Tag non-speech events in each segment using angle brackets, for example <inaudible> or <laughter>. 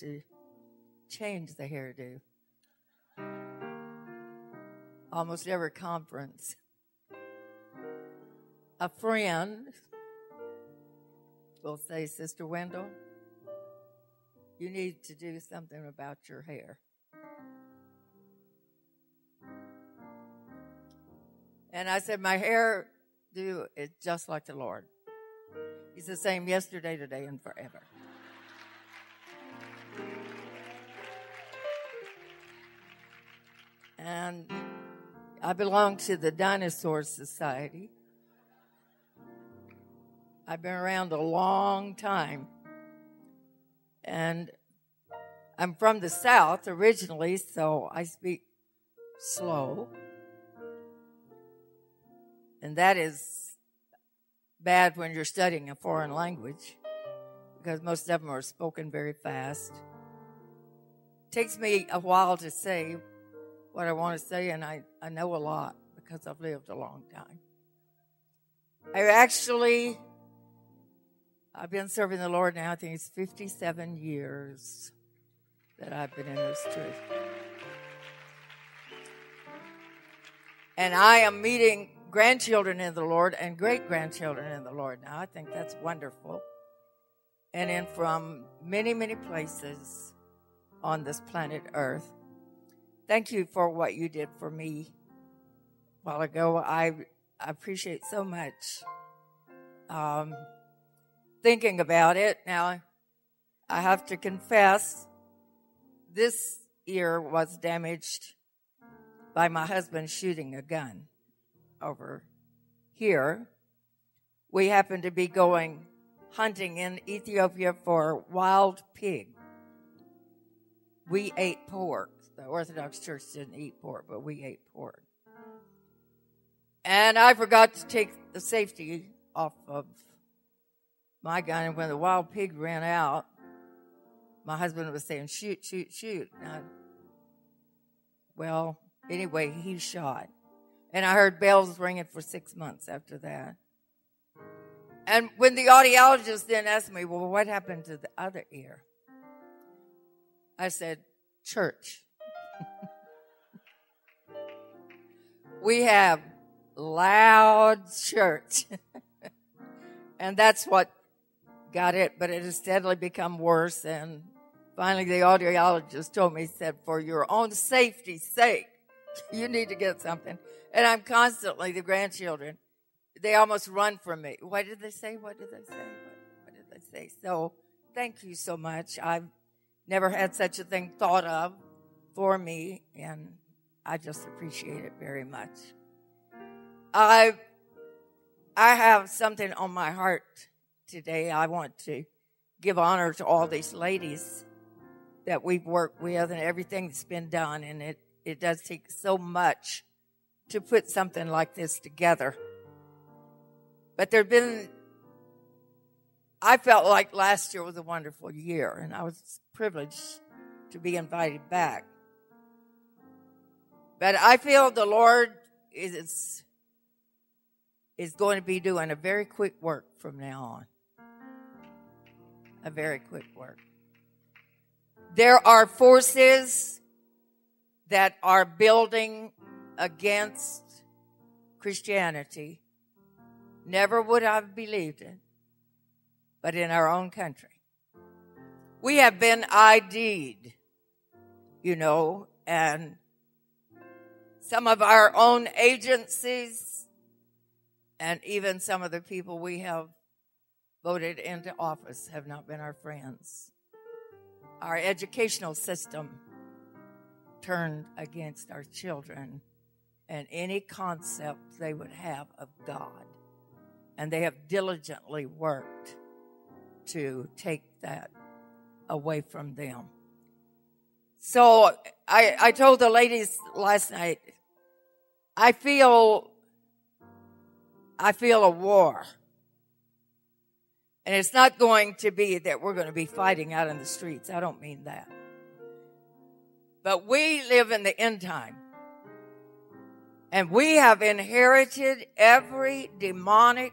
to change the hairdo. Almost every conference. A friend will say, Sister Wendell, you need to do something about your hair. And I said, My hair do is just like the Lord. He's the same yesterday, today, and forever. And I belong to the Dinosaur Society. I've been around a long time. And I'm from the South originally, so I speak slow. And that is bad when you're studying a foreign language because most of them are spoken very fast. It takes me a while to say what I want to say, and I, I know a lot because I've lived a long time. I actually, I've been serving the Lord now, I think it's 57 years that I've been in this church. And I am meeting grandchildren in the Lord and great grandchildren in the Lord now. I think that's wonderful. And in from many, many places on this planet Earth. Thank you for what you did for me a while ago. I, appreciate so much um, thinking about it. Now, I have to confess, this ear was damaged by my husband shooting a gun over here. We happened to be going hunting in Ethiopia for wild pig. We ate pork. The Orthodox Church didn't eat pork, but we ate pork. And I forgot to take the safety off of my gun. And when the wild pig ran out, my husband was saying, shoot, shoot, shoot. I, well, anyway, he shot. And I heard bells ringing for six months after that. And when the audiologist then asked me, well, what happened to the other ear? I said, church. We have loud church. <laughs> and that's what got it, but it has steadily become worse. And finally, the audiologist told me, he said, for your own safety's sake, <laughs> you need to get something. And I'm constantly, the grandchildren, they almost run from me. What did they say? What did they say? What, what did they say? So thank you so much. I've never had such a thing thought of for me, and I just appreciate it very much. I I have something on my heart today. I want to give honor to all these ladies that we've worked with and everything that's been done, and it it does take so much to put something like this together. But there've been, I felt like last year was a wonderful year and I was privileged to be invited back. But I feel the Lord is, is going to be doing a very quick work from now on. A very quick work. There are forces that are building against Christianity. Never would I have believed it, but in our own country. We have been ID'd, you know, and some of our own agencies and even some of the people we have voted into office have not been our friends. Our educational system turned against our children and any concept they would have of God. And they have diligently worked to take that away from them. So I, I told the ladies last night, I feel, I feel a war. And it's not going to be that we're going to be fighting out in the streets. I don't mean that. But we live in the end time. And we have inherited every demonic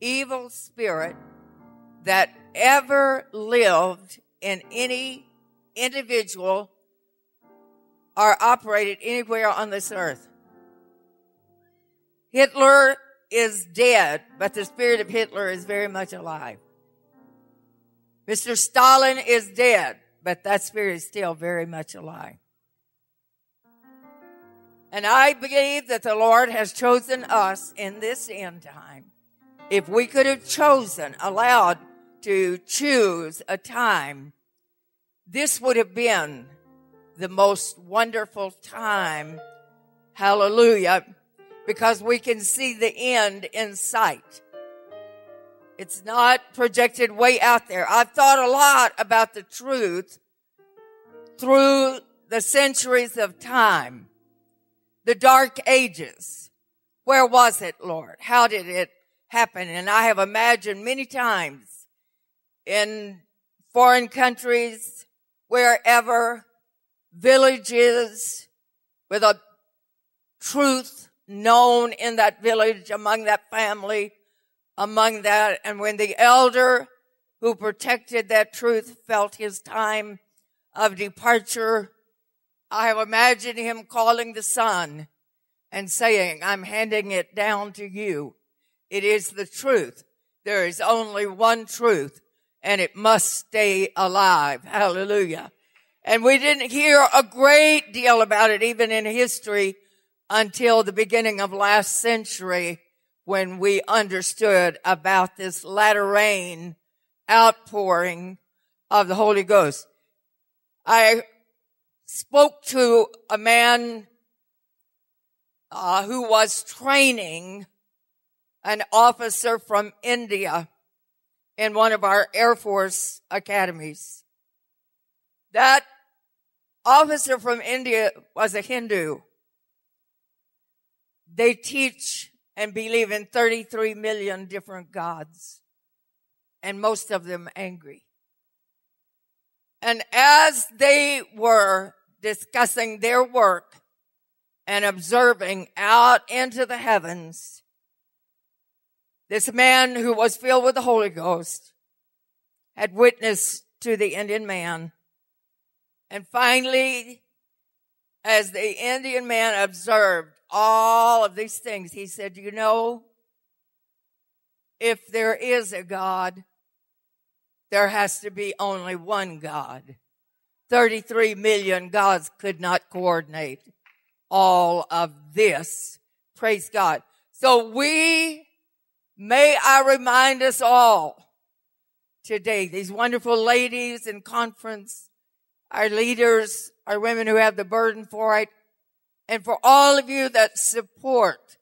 evil spirit that ever lived in any individual or operated anywhere on this earth. Hitler is dead, but the spirit of Hitler is very much alive. Mr. Stalin is dead, but that spirit is still very much alive. And I believe that the Lord has chosen us in this end time. If we could have chosen, allowed to choose a time, this would have been the most wonderful time. Hallelujah. Because we can see the end in sight. It's not projected way out there. I've thought a lot about the truth through the centuries of time the dark ages. Where was it, Lord? How did it happen? And I have imagined many times in foreign countries, wherever, villages with a truth known in that village, among that family, among that, and when the elder who protected that truth felt his time of departure, I have imagined him calling the son and saying, I'm handing it down to you. It is the truth. There is only one truth and it must stay alive. Hallelujah. And we didn't hear a great deal about it even in history until the beginning of last century when we understood about this latter rain outpouring of the Holy Ghost. I spoke to a man uh, who was training an officer from India in one of our Air Force academies. That officer from India was a Hindu. They teach and believe in 33 million different gods, and most of them angry. And as they were discussing their work and observing out into the heavens. This man who was filled with the Holy Ghost had witnessed to the Indian man. And finally, as the Indian man observed all of these things, he said, you know, if there is a God, there has to be only one God. 33 million gods could not coordinate all of this. Praise God. So we, may I remind us all today, these wonderful ladies in conference, our leaders, our women who have the burden for it, and for all of you that support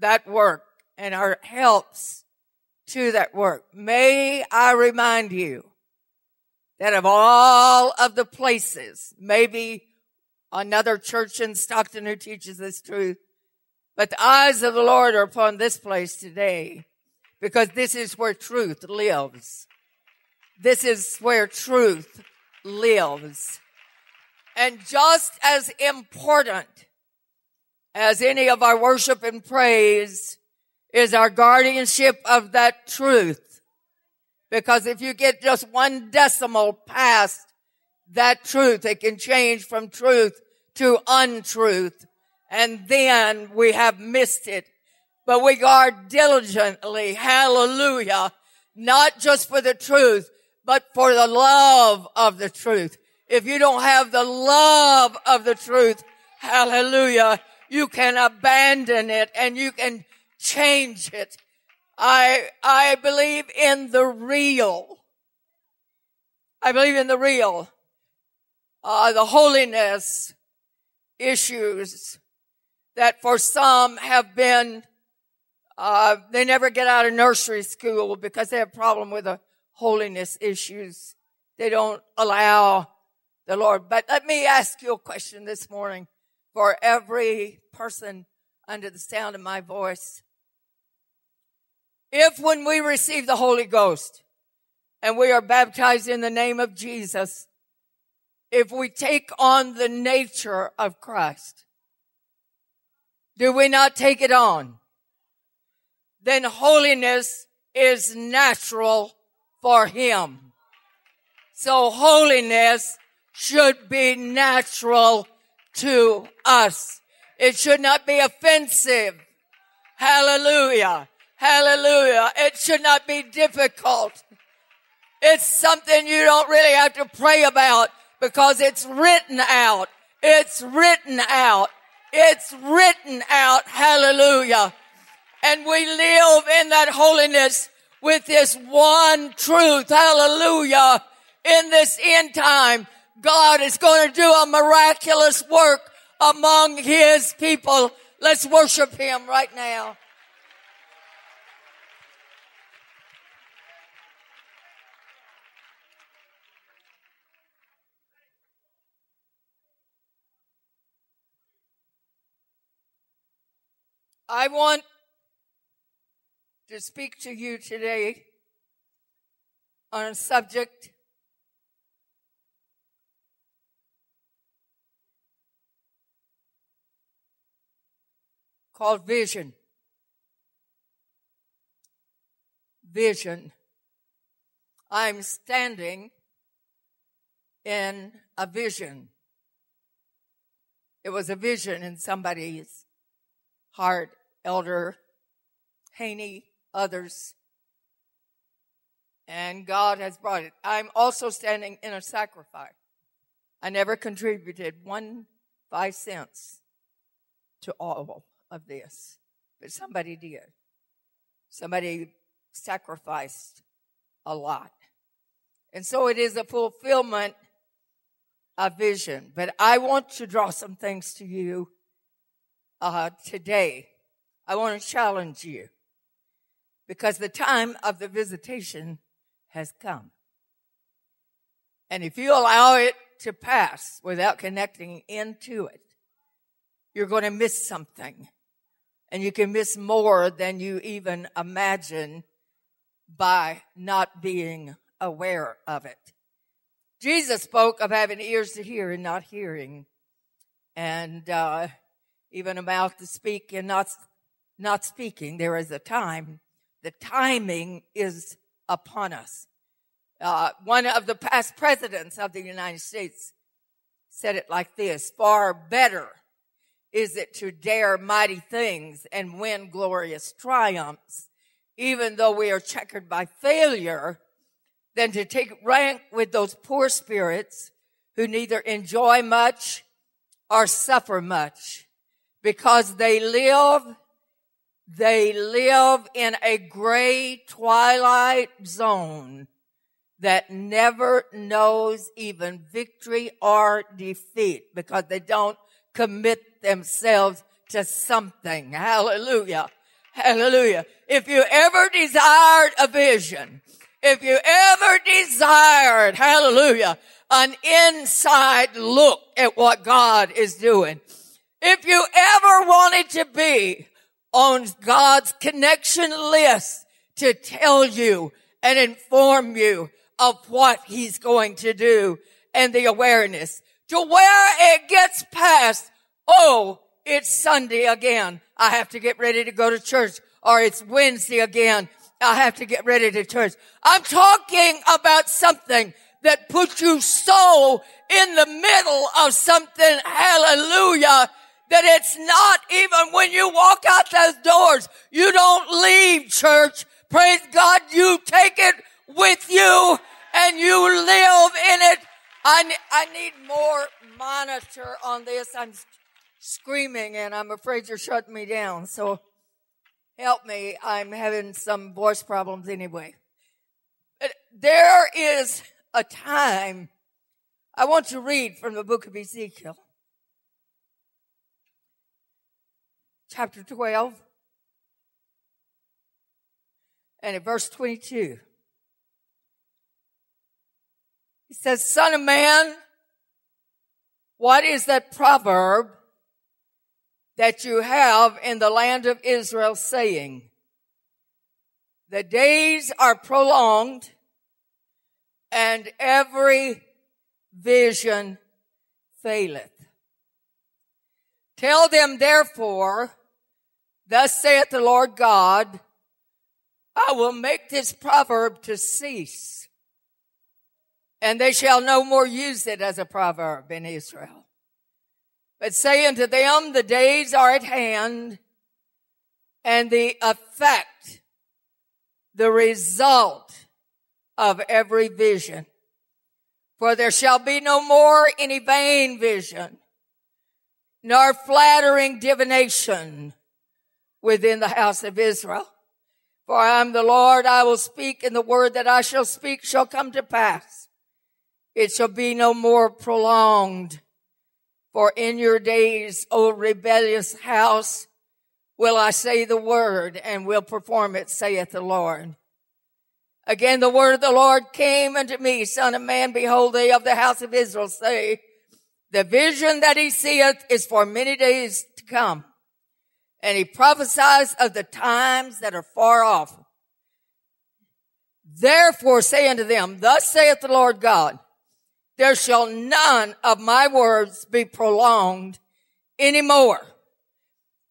that work and our helps to that work. May I remind you that of all of the places, maybe another church in Stockton who teaches this truth, but the eyes of the Lord are upon this place today because this is where truth lives. This is where truth lives. And just as important as any of our worship and praise is our guardianship of that truth. Because if you get just one decimal past that truth, it can change from truth to untruth. And then we have missed it. But we guard diligently, hallelujah, not just for the truth, but for the love of the truth. If you don't have the love of the truth, hallelujah, you can abandon it and you can change it I, I believe in the real. I believe in the real. Uh, the holiness issues that for some have been, uh, they never get out of nursery school because they have a problem with the holiness issues. They don't allow the Lord. But let me ask you a question this morning for every person under the sound of my voice. If when we receive the Holy Ghost and we are baptized in the name of Jesus, if we take on the nature of Christ, do we not take it on? Then holiness is natural for Him. So holiness should be natural to us. It should not be offensive. Hallelujah. Hallelujah. It should not be difficult. It's something you don't really have to pray about because it's written out. It's written out. It's written out. Hallelujah. And we live in that holiness with this one truth. Hallelujah. In this end time, God is going to do a miraculous work among his people. Let's worship him right now. I want to speak to you today on a subject called vision. Vision. I'm standing in a vision. It was a vision in somebody's heart, Elder Haney, others. And God has brought it. I'm also standing in a sacrifice. I never contributed one five cents to all of this, but somebody did. Somebody sacrificed a lot. And so it is a fulfillment of vision. But I want to draw some things to you uh, today. I want to challenge you because the time of the visitation has come. And if you allow it to pass without connecting into it, you're going to miss something and you can miss more than you even imagine by not being aware of it. Jesus spoke of having ears to hear and not hearing, and uh, even a mouth to speak and not not speaking. There is a time. The timing is upon us. Uh, one of the past presidents of the United States said it like this: "Far better is it to dare mighty things and win glorious triumphs, even though we are checkered by failure, than to take rank with those poor spirits who neither enjoy much or suffer much. Because they live, they live in a gray twilight zone that never knows even victory or defeat because they don't commit themselves to something. Hallelujah. Hallelujah. If you ever desired a vision, if you ever desired, hallelujah, an inside look at what God is doing, if you ever wanted to be on God's connection list to tell you and inform you of what he's going to do and the awareness to where it gets past oh, it's Sunday again. I have to get ready to go to church. Or it's Wednesday again. I have to get ready to church. I'm talking about something that puts you so in the middle of something, hallelujah, that it's not even when you walk out those doors, you don't leave church. Praise God, you take it with you and you live in it. I, I need more monitor on this. I'm screaming and I'm afraid you're shutting me down. So help me. I'm having some voice problems anyway. But there is a time I want to read from the book of Ezekiel. Chapter 12 and at verse 22. He says, son of man, what is that proverb that you have in the land of Israel saying, the days are prolonged and every vision faileth. Tell them therefore, thus saith the Lord God, I will make this proverb to cease and they shall no more use it as a proverb in Israel. But say unto them, the days are at hand, and the effect, the result of every vision. For there shall be no more any vain vision, nor flattering divination within the house of Israel. For I am the Lord, I will speak, and the word that I shall speak shall come to pass. It shall be no more prolonged. For in your days, O rebellious house, will I say the word and will perform it, saith the Lord. Again, the word of the Lord came unto me, son of man, behold, they of the house of Israel say, the vision that he seeth is for many days to come and he prophesies of the times that are far off. Therefore say unto them, thus saith the Lord God, there shall none of my words be prolonged anymore,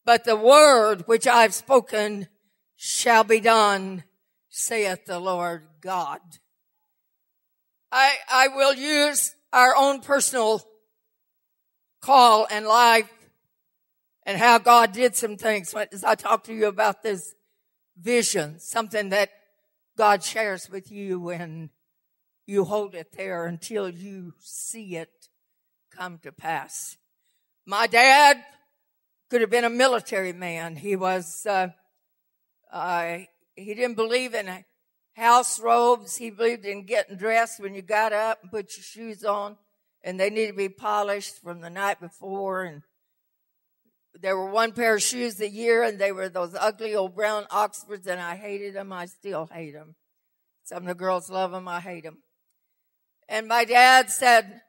but the word which I have spoken shall be done, saith the Lord God. I, I will use our own personal call and life and how God did some things. As I talk to you about this vision, something that God shares with you and you hold it there until you see it come to pass. My dad could have been a military man. He was, uh, uh, he didn't believe in house robes. He believed in getting dressed when you got up and put your shoes on and they need to be polished from the night before and there were one pair of shoes a year and they were those ugly old brown Oxfords and I hated them. I still hate them. Some of the girls love them. I hate them. And my dad said,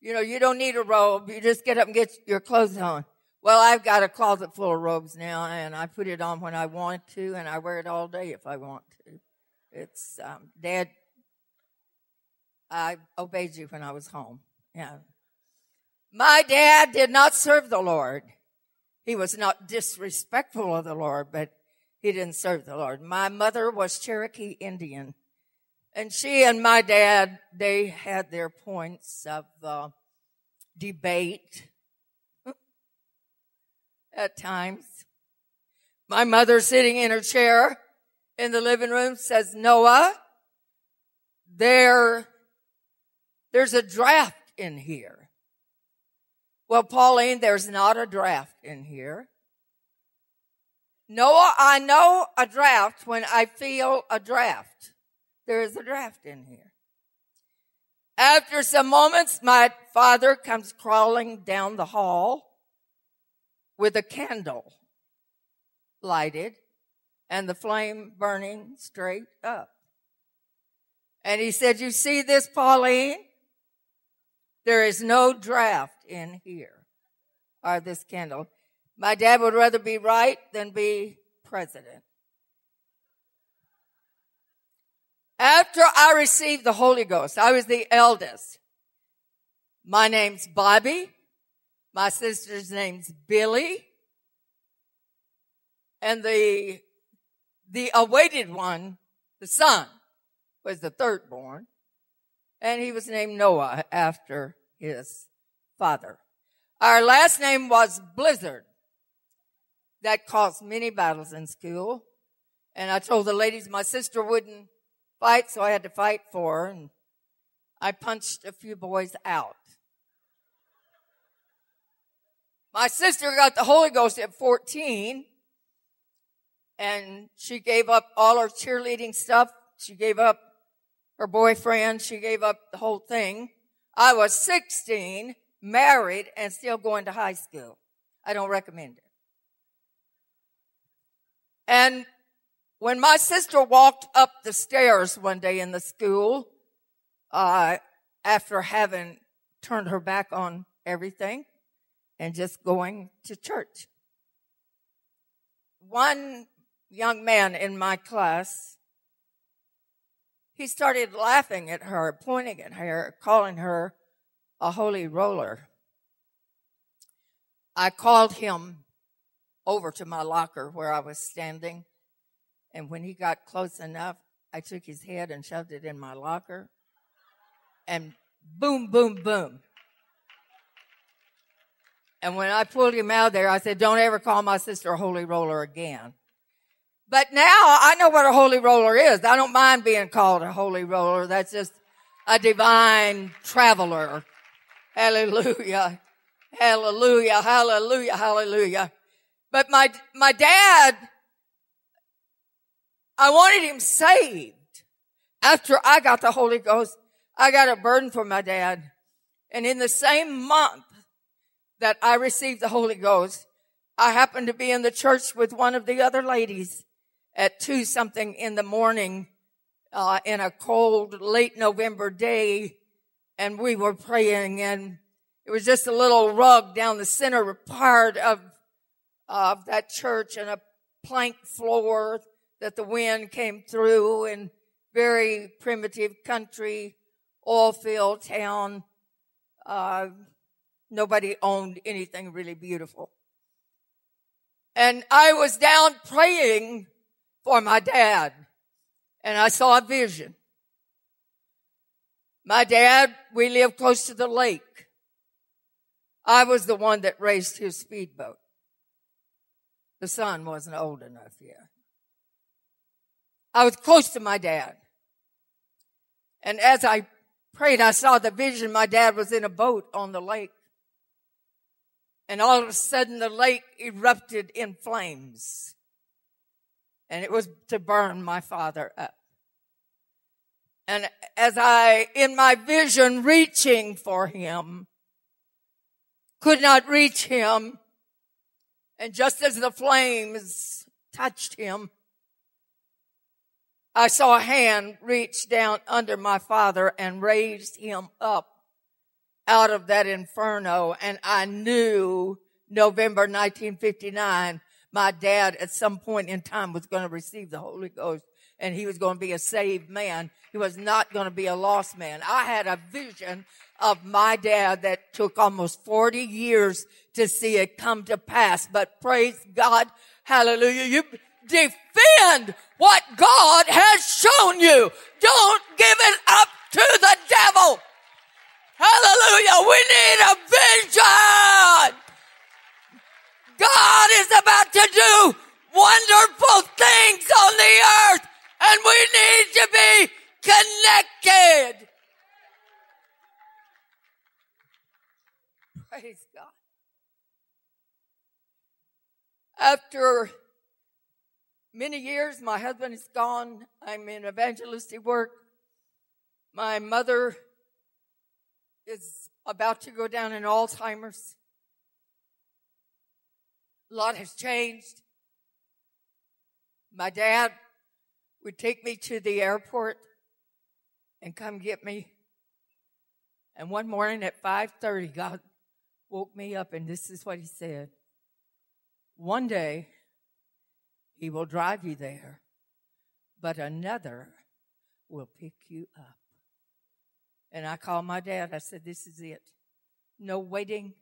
you know, you don't need a robe. You just get up and get your clothes on. Well, I've got a closet full of robes now and I put it on when I want to and I wear it all day if I want to. It's, um, dad, I obeyed you when I was home. Yeah. My dad did not serve the Lord. He was not disrespectful of the Lord, but he didn't serve the Lord. My mother was Cherokee Indian. And she and my dad, they had their points of uh, debate <laughs> at times. My mother sitting in her chair in the living room says, Noah, there, there's a draft in here. Well, Pauline, there's not a draft in here. Noah, I know a draft when I feel a draft. There is a draft in here. After some moments, my father comes crawling down the hall with a candle lighted and the flame burning straight up. And he said, you see this, Pauline? There is no draft in here or this candle. My dad would rather be right than be president. After I received the Holy Ghost, I was the eldest. My name's Bobby. My sister's name's Billy. And the, the awaited one, the son, was the third born and he was named Noah after his father. Our last name was Blizzard. That caused many battles in school. And I told the ladies my sister wouldn't fight, so I had to fight for her, and I punched a few boys out. My sister got the Holy Ghost at 14, and she gave up all her cheerleading stuff. She gave up her boyfriend. She gave up the whole thing. I was 16, married, and still going to high school. I don't recommend it. And when my sister walked up the stairs one day in the school, uh, after having turned her back on everything and just going to church, one young man in my class he started laughing at her, pointing at her, calling her a holy roller. I called him over to my locker where I was standing, and when he got close enough, I took his head and shoved it in my locker. and boom, boom, boom. And when I pulled him out there, I said, don't ever call my sister a holy roller again. But now I know what a holy roller is. I don't mind being called a holy roller. That's just a divine traveler. Hallelujah. Hallelujah. Hallelujah. Hallelujah. But my, my dad, I wanted him saved. After I got the Holy Ghost, I got a burden for my dad. And in the same month that I received the Holy Ghost, I happened to be in the church with one of the other ladies at two something in the morning, uh, in a cold late November day. And we were praying and it was just a little rug down the center part of, of that church and a plank floor that the wind came through and very primitive country, oil field town. Uh, nobody owned anything really beautiful. And I was down praying for my dad and I saw a vision. My dad, we live close to the lake. I was the one that raced his speedboat. The son wasn't old enough yet. I was close to my dad. And as I prayed, I saw the vision. My dad was in a boat on the lake. And all of a sudden the lake erupted in flames. And it was to burn my father up. And as I, in my vision, reaching for him, could not reach him. And just as the flames touched him, I saw a hand reach down under my father and raised him up out of that inferno. And I knew November 1959, my dad at some point in time was going to receive the Holy Ghost and he was going to be a saved man. He was not going to be a lost man. I had a vision of my dad that took almost 40 years to see it come to pass. But praise God, hallelujah, you defend what God has shown you. Don't give it up to the devil. Hallelujah. We need a vision. God is about to do wonderful things on the earth and we need to be connected. Praise God. After many years, my husband is gone. I'm in evangelistic work. My mother is about to go down in Alzheimer's. A lot has changed. My dad would take me to the airport and come get me. And one morning at 5:30 God woke me up and this is what he said. One day he will drive you there, but another will pick you up. And I called my dad. I said, This is it. No waiting,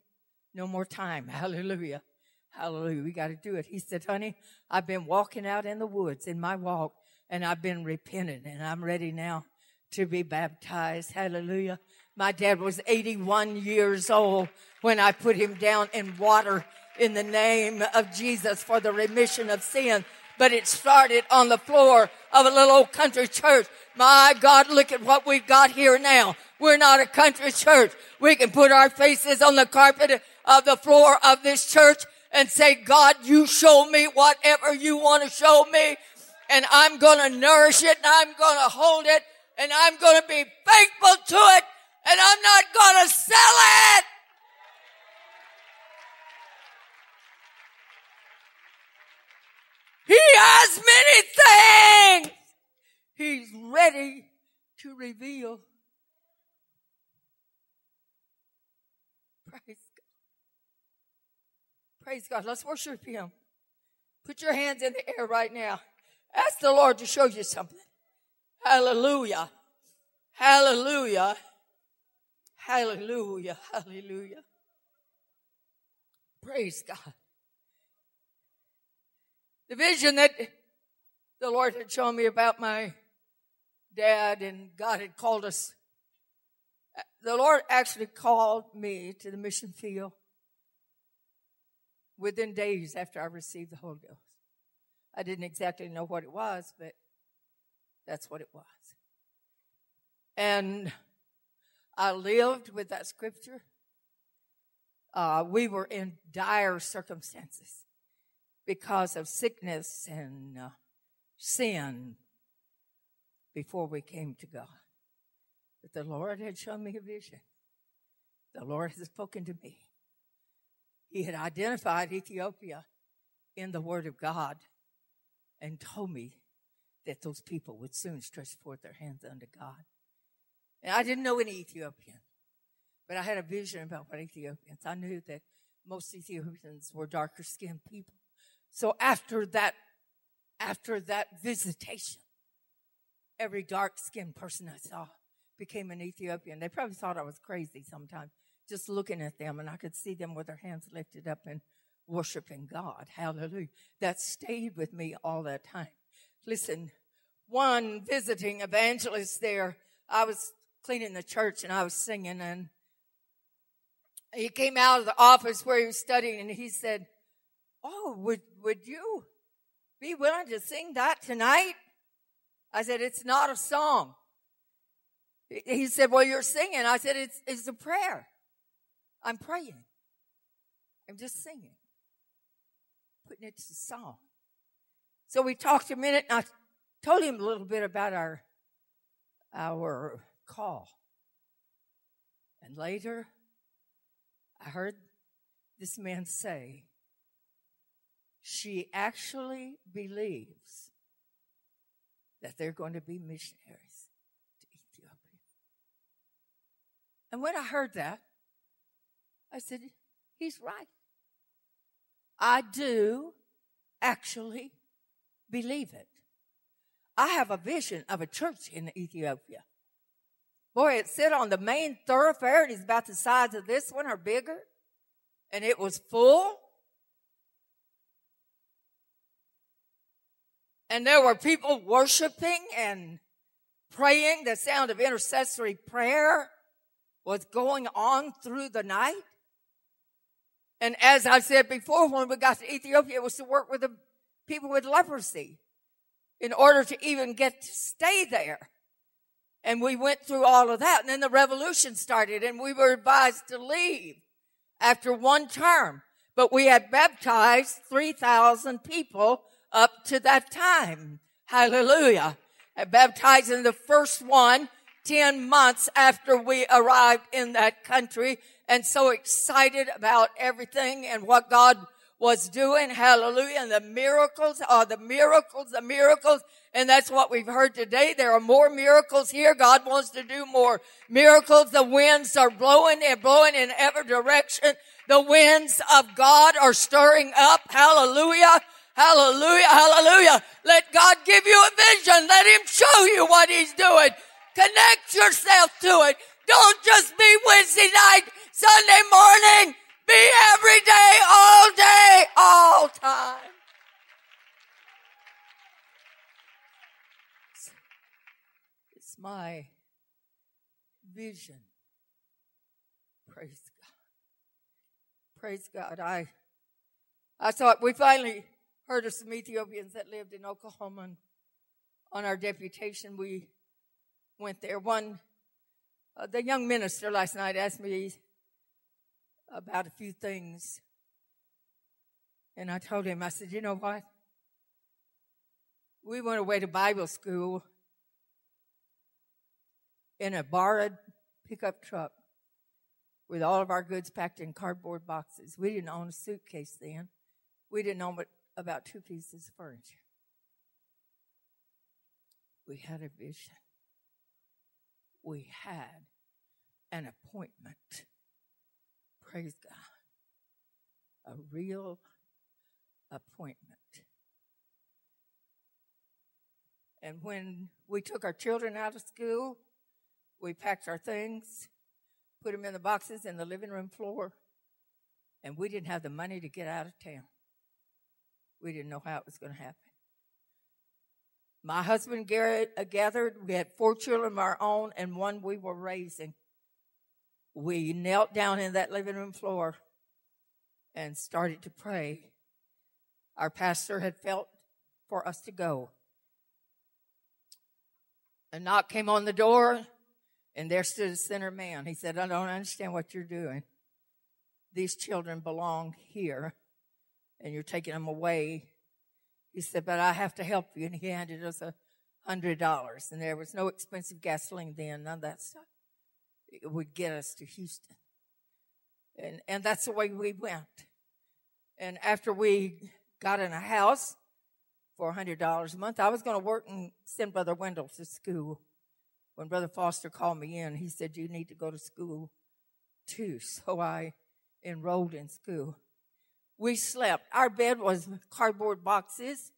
no more time. <laughs> Hallelujah. Hallelujah. We got to do it. He said, Honey, I've been walking out in the woods in my walk and I've been repenting, and I'm ready now to be baptized. Hallelujah. My dad was 81 years old when I put him down in water in the name of Jesus for the remission of sin. But it started on the floor of a little old country church. My God, look at what we've got here now. We're not a country church. We can put our faces on the carpet of the floor of this church and say, God, you show me whatever you want to show me. And I'm going to nourish it and I'm going to hold it and I'm going to be faithful to it and I'm not going to sell it. He has many things. He's ready to reveal. Praise God. Praise God. Let's worship Him. Put your hands in the air right now. Ask the Lord to show you something. Hallelujah. Hallelujah. Hallelujah. Hallelujah. Praise God. The vision that the Lord had shown me about my dad and God had called us The Lord actually called me to the mission field within days after I received the Holy Ghost. I didn't exactly know what it was, but that's what it was. And I lived with that scripture. Uh, we were in dire circumstances because of sickness and uh, sin before we came to God. But the Lord had shown me a vision. The Lord has spoken to me. He had identified Ethiopia in the Word of God and told me that those people would soon stretch forth their hands unto God. And I didn't know any Ethiopian, but I had a vision about what Ethiopians. I knew that most Ethiopians were darker skinned people. So after that, after that visitation, every dark skinned person I saw became an Ethiopian. They probably thought I was crazy sometimes, just looking at them, and I could see them with their hands lifted up and worshiping God. Hallelujah. That stayed with me all that time. Listen, one visiting evangelist there, I was cleaning the church and I was singing and he came out of the office where he was studying and he said, Oh, would, would you be willing to sing that tonight? I said, It's not a song. He said, Well, you're singing. I said, It's, it's a prayer. I'm praying. I'm just singing, putting it to song. So we talked a minute and I told him a little bit about our, our call. And later, I heard this man say, she actually believes that they're going to be missionaries to Ethiopia. And when I heard that, I said, he's right. I do actually believe it. I have a vision of a church in Ethiopia. Boy, it sit on the main thoroughfare. It is about the size of this one or bigger. And it was full. And there were people worshiping and praying. The sound of intercessory prayer was going on through the night. And as I said before, when we got to Ethiopia, it was to work with the people with leprosy in order to even get to stay there. And we went through all of that. And then the revolution started and we were advised to leave after one term. But we had baptized 3,000 people up to that time. Hallelujah. And baptizing the first one 10 months after we arrived in that country and so excited about everything and what God was doing. Hallelujah. And the miracles are the miracles, the miracles. And that's what we've heard today. There are more miracles here. God wants to do more miracles. The winds are blowing and blowing in every direction. The winds of God are stirring up. Hallelujah. Hallelujah. Hallelujah. Let God give you a vision. Let him show you what he's doing. Connect yourself to it. Don't just be Wednesday night, Sunday morning. Be every day, all day, all time. It's my vision. Praise God. Praise God. I I thought we finally heard of some Ethiopians that lived in Oklahoma. And on our deputation, we went there. One, uh, the young minister last night asked me about a few things. And I told him, I said, you know what? We went away to Bible school in a borrowed pickup truck with all of our goods packed in cardboard boxes. We didn't own a suitcase then. We didn't own but about two pieces of furniture. We had a vision. We had an appointment. Praise God. A real appointment. And when we took our children out of school, we packed our things, put them in the boxes in the living room floor, and we didn't have the money to get out of town. We didn't know how it was going to happen. My husband Garrett uh, gathered, we had four children of our own and one we were raising. we knelt down in that living room floor and started to pray. Our pastor had felt for us to go. A knock came on the door, and there stood a sinner man. He said, I don't understand what you're doing. These children belong here, and you're taking them away. He said, But I have to help you. And he handed us a hundred dollars. And there was no expensive gasoline then, none of that stuff. It would get us to Houston. And and that's the way we went. And after we got in a house for a hundred dollars a month, I was gonna work and send Brother Wendell to school. When Brother Foster called me in, he said, You need to go to school too. <laughs> So I enrolled in school. We slept. Our bed was cardboard boxes,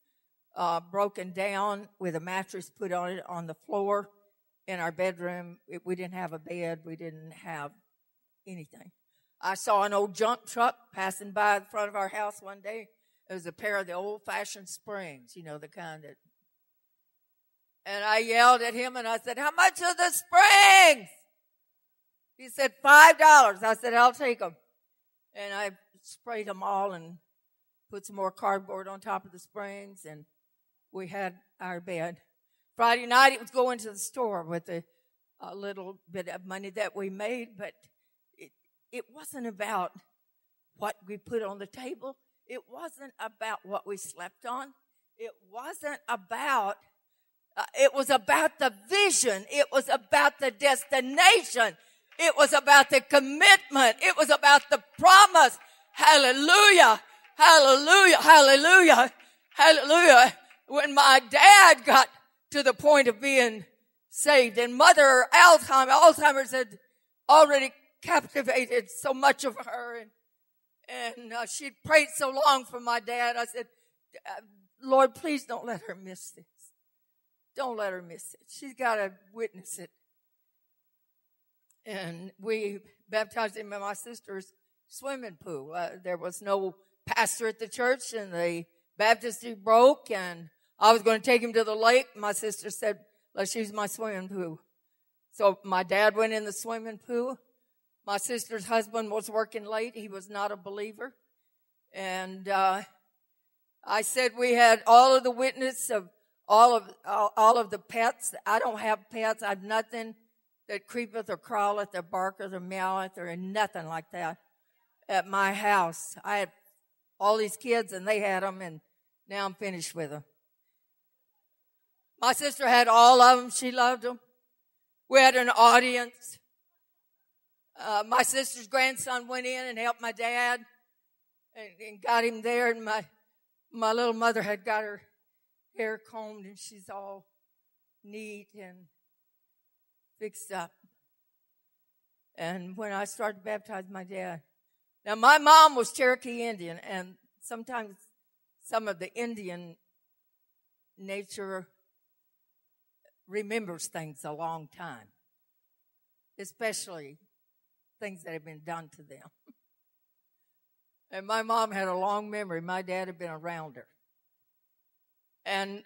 uh, broken down with a mattress put on it on the floor in our bedroom. It, we didn't have a bed. We didn't have anything. I saw an old junk truck passing by the front of our house one day. It was a pair of the old fashioned springs, you know, the kind that. And I yelled at him and I said, How much are the springs? He said, $5. I said, I'll take them. And I sprayed them all and put some more cardboard on top of the springs and we had our bed. Friday night, it was going to the store with a, a little bit of money that we made, but it, it wasn't about what we put on the table. It wasn't about what we slept on. It wasn't about, uh, it was about the vision. It was about the destination. It was about the commitment. It was about the promise. Hallelujah. Hallelujah. Hallelujah. Hallelujah. When my dad got to the point of being saved and mother Alzheimer, Alzheimer's had already captivated so much of her and, and uh, she'd prayed so long for my dad. I said, uh, Lord, please don't let her miss this. Don't let her miss it. She's got to witness it. And we baptized him in my sister's swimming pool. Uh, there was no pastor at the church and the baptistry broke and I was going to take him to the lake. My sister said, let's use my swimming pool. So my dad went in the swimming pool. My sister's husband was working late. He was not a believer. And, uh, I said we had all of the witness of all of, all, of the pets. I don't have pets. I have nothing that creepeth or crawleth or barketh or meoweth or nothing like that at my house. I had all these kids and they had them and now I'm finished with them. My sister had all of them. She loved them. We had an audience. Uh, my sister's grandson went in and helped my dad and, and got him there. And my, my little mother had got her hair combed and she's all neat and fixed up. And when I started to baptize my dad, now, my mom was Cherokee Indian, and sometimes some of the Indian nature remembers things a long time, especially things that have been done to them. <laughs> and my mom had a long memory. My dad had been around her. And,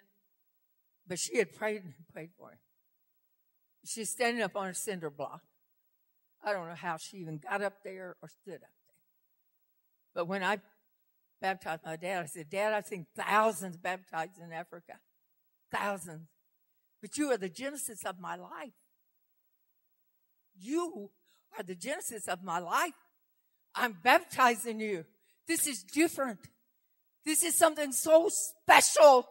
but she had prayed and <laughs> prayed for him. She's standing up on a cinder block. I don't know how she even got up there or stood up. But when I baptized my dad, I said, Dad, I've seen thousands baptized in Africa. Thousands. But you are the genesis of my life. You are the genesis of my life. I'm baptizing you. This is different. This is something so special.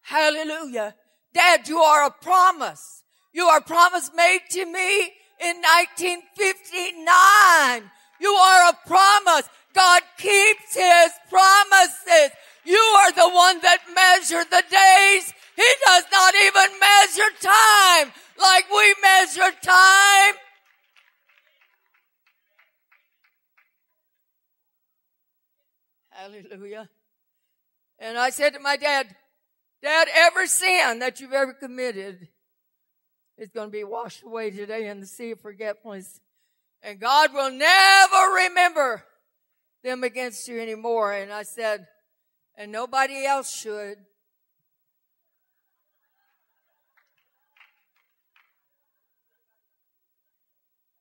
Hallelujah. Dad, you are a promise. You are a promise made to me in 1959. You are a promise. God keeps his promises. You are the one that measured the days. He does not even measure time like we measure time. Hallelujah. And I said to my dad, Dad, every sin that you've ever committed is going to be washed away today in the sea of forgetfulness. And God will never remember them against you anymore. And I said, and nobody else should.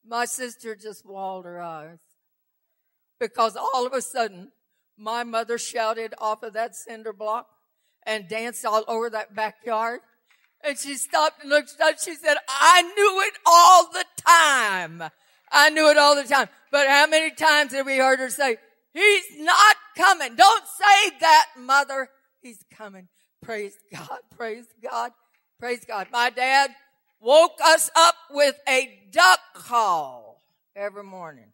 My sister just walled her eyes because all of a sudden my mother shouted off of that cinder block and danced all over that backyard. And she stopped and looked up. She said, I knew it all the time. I knew it all the time. But how many times have we heard her say, He's not coming. Don't say that, mother. He's coming. Praise God. Praise God. Praise God. My dad woke us up with a duck call every morning.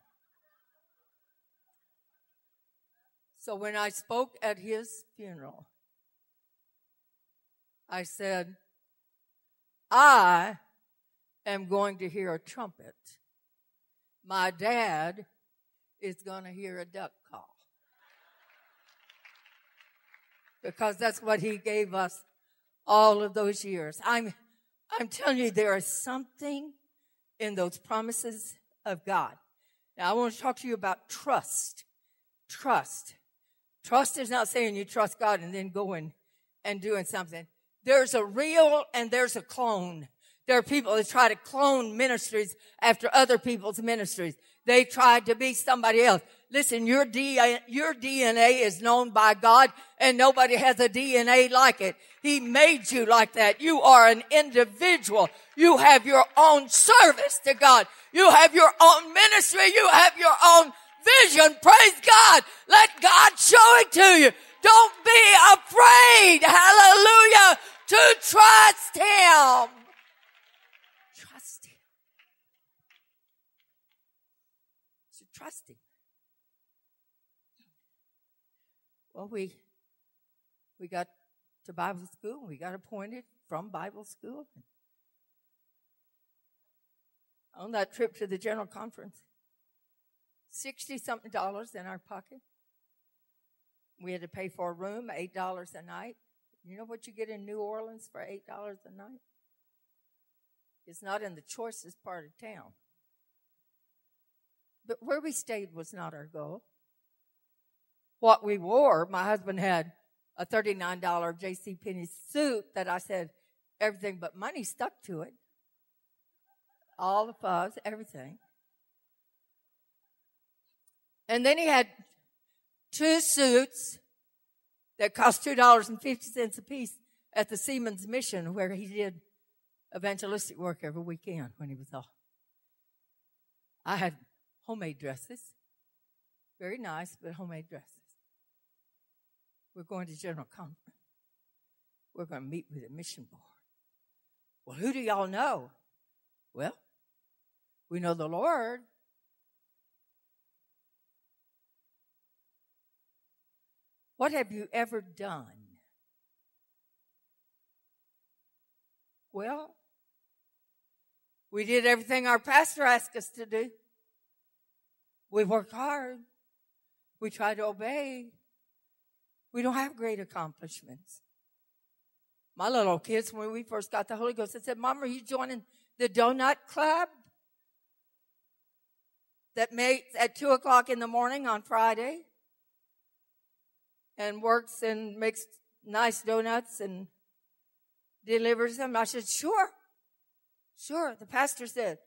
So when I spoke at his funeral, I said, I am going to hear a trumpet. My dad is going to hear a duck call. Because that's what he gave us all of those years. I'm, I'm telling you, there is something in those promises of God. Now, I want to talk to you about trust. Trust. Trust is not saying you trust God and then going and doing something. There's a real and there's a clone. There are people that try to clone ministries after other people's ministries. They tried to be somebody else. Listen, your DNA, your DNA is known by God and nobody has a DNA like it. He made you like that. You are an individual. You have your own service to God. You have your own ministry. You have your own vision. Praise God. Let God show it to you. Don't be afraid. Hallelujah. To trust Him. Trust Him. To trust Him. Well, we, we got to Bible school. We got appointed from Bible school. On that trip to the general conference, 60 something dollars in our pocket. We had to pay for a room, $8 a night. You know what you get in New Orleans for $8 a night? It's not in the choicest part of town. But where we stayed was not our goal what we wore. My husband had a $39 J.C. Penney suit that I said everything but money stuck to it. All the fuzz, everything. And then he had two suits that cost $2.50 a piece at the Seamen's Mission where he did evangelistic work every weekend when he was off. I had homemade dresses. Very nice, but homemade dresses. We're going to General Conference. We're going to meet with the mission board. Well, who do y'all know? Well, we know the Lord. What have you ever done? Well, we did everything our pastor asked us to do. We worked hard. We tried to obey. We don't have great accomplishments. My little kids, when we first got the Holy Ghost, they said, Mom, are you joining the donut club? That meets at two o'clock in the morning on Friday and works and makes nice donuts and delivers them. I said, sure, sure. The pastor said,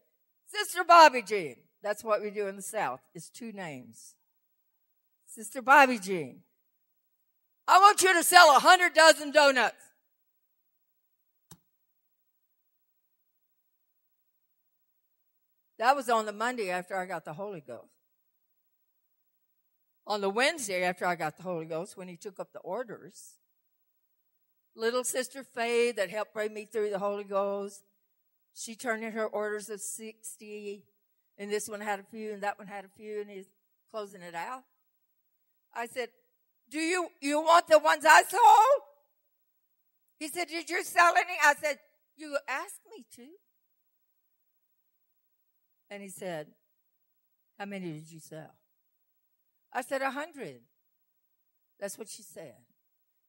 Sister Bobby Jean. That's what we do in the South. It's two names. Sister Bobby Jean. I want you to sell a hundred dozen donuts. That was on the Monday after I got the Holy Ghost. On the Wednesday after I got the Holy Ghost, when he took up the orders, little sister Faye that helped bring me through the Holy Ghost, she turned in her orders of 60, and this one had a few, and that one had a few, and he's closing it out. I said, do you, you want the ones I sold? He said, did you sell any? I said, you asked me to. And he said, how many did you sell? I said, a hundred. That's what she said.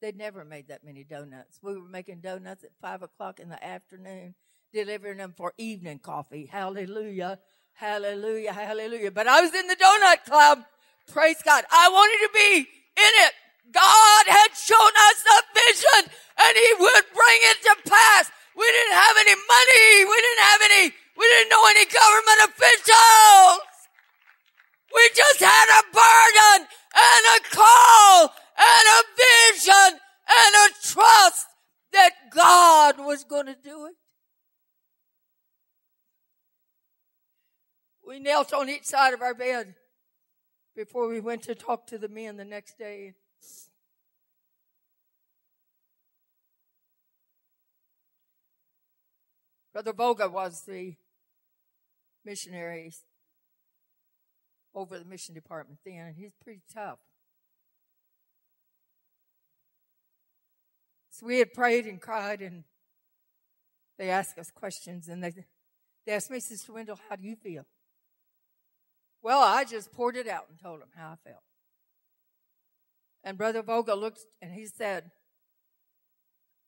They'd never made that many donuts. We were making donuts at five o'clock in the afternoon, delivering them for evening coffee. Hallelujah. Hallelujah. Hallelujah. But I was in the donut club. Praise God. I wanted to be in it. God had shown us a vision and he would bring it to pass. We didn't have any money. We didn't have any, we didn't know any government officials. We just had a burden and a call and a vision and a trust that God was going to do it. We knelt on each side of our bed before we went to talk to the men the next day. Brother Boga was the missionary over the mission department then, and he's pretty tough. So we had prayed and cried, and they asked us questions, and they, they asked me, Sister Wendell, how do you feel? Well, I just poured it out and told him how I felt. And Brother Vogel looked and he said,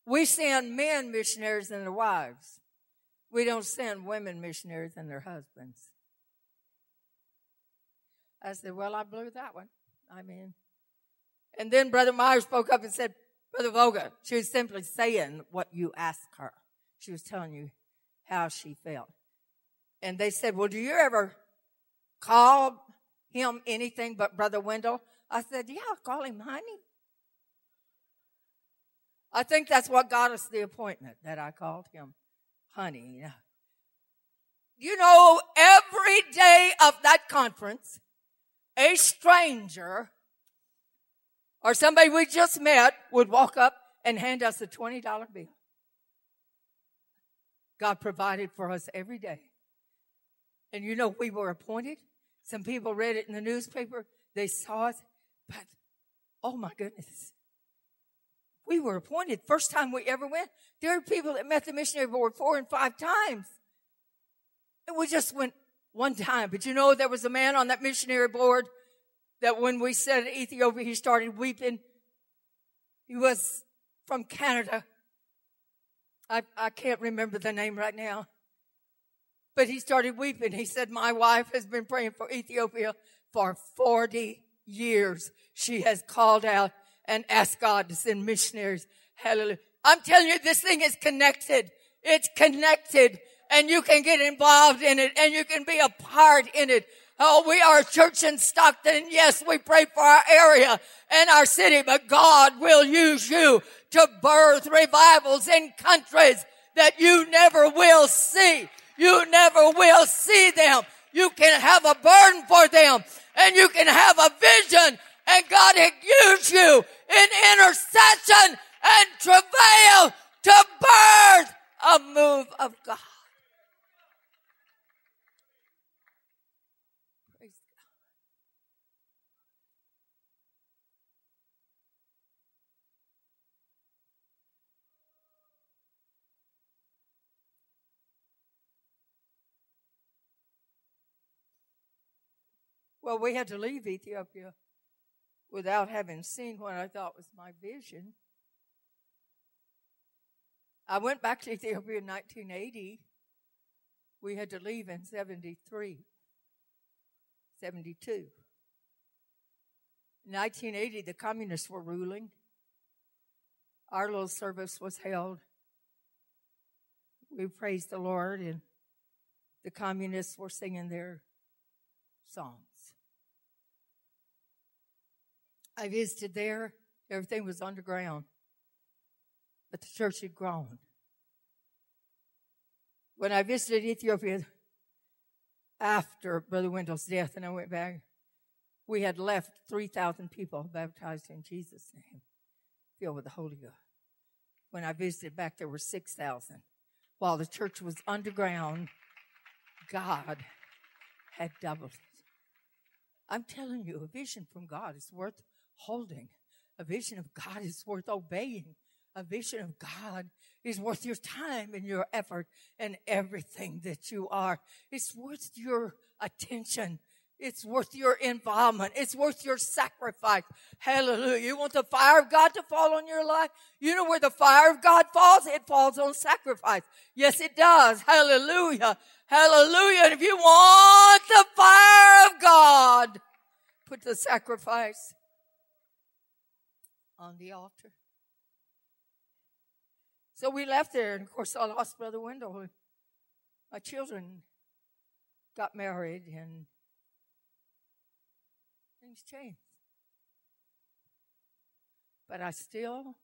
We send men missionaries and their wives. We don't send women missionaries and their husbands. I said, Well, I blew that one. I mean, and then Brother Meyer spoke up and said, Brother Vogel, she was simply saying what you asked her. She was telling you how she felt. And they said, Well, do you ever call him anything but Brother Wendell? I said, Yeah, call him honey. I think that's what got us the appointment that I called him honey. You know, every day of that conference, a stranger or somebody we just met would walk up and hand us a $20 bill. God provided for us every day. And you know, we were appointed. Some people read it in the newspaper. They saw it. But, oh my goodness. We were appointed. First time we ever went. There are people that met the missionary board four and five times. And we just went one time. But you know, there was a man on that missionary board that when we said Ethiopia, he started weeping. He was from Canada. I, I can't remember the name right now. But he started weeping. He said, My wife has been praying for Ethiopia for 40 years. She has called out and asked God to send missionaries. Hallelujah. I'm telling you, this thing is connected. It's connected and you can get involved in it and you can be a part in it. Oh, we are a church in Stockton. Yes, we pray for our area and our city, but God will use you to birth revivals in countries that you never will see. You never will see them. You can have a burden for them and you can have a vision and God can use you in intercession and travail to birth a move of God. Well, we had to leave Ethiopia without having seen what I thought was my vision. I went back to Ethiopia in 1980. We had to leave in 73, 72. In 1980, the communists were ruling. Our little service was held. We praised the Lord, and the communists were singing their songs. I visited there. Everything was underground. But the church had grown. When I visited Ethiopia after Brother Wendell's death and I went back, we had left 3,000 people baptized in Jesus' name, filled with the Holy Ghost. When I visited back, there were 6,000. While the church was underground, God had doubled it. I'm telling you, a vision from God is worth holding. A vision of God is worth obeying. A vision of God is worth your time and your effort and everything that you are. It's worth your attention. It's worth your involvement. It's worth your sacrifice. Hallelujah. You want the fire of God to fall on your life? You know where the fire of God falls? It falls on sacrifice. Yes, it does. Hallelujah. Hallelujah. And if you want the fire of God, put the sacrifice on the altar. So we left there, and of course, I lost Brother Wendell. my children got married and things changed. But I still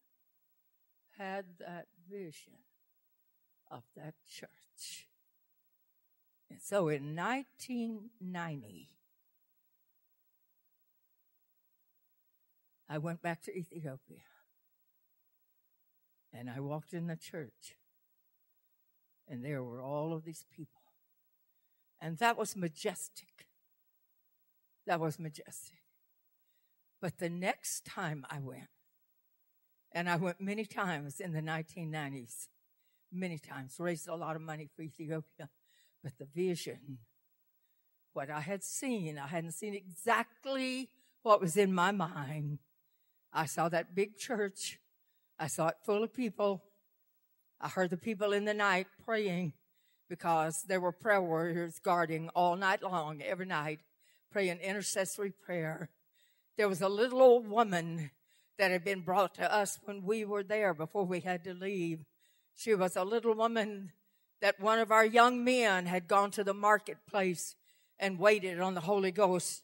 had that vision of that church. And so in 1990, I went back to Ethiopia and I walked in the church and there were all of these people. And that was majestic. That was majestic. But the next time I went, and I went many times in the 1990s, many times, raised a lot of money for Ethiopia. But the vision, what I had seen, I hadn't seen exactly what was in my mind. I saw that big church. I saw it full of people. I heard the people in the night praying because there were prayer warriors guarding all night long, every night, praying intercessory prayer. There was a little old woman that had been brought to us when we were there before we had to leave. She was a little woman that one of our young men had gone to the marketplace and waited on the Holy Ghost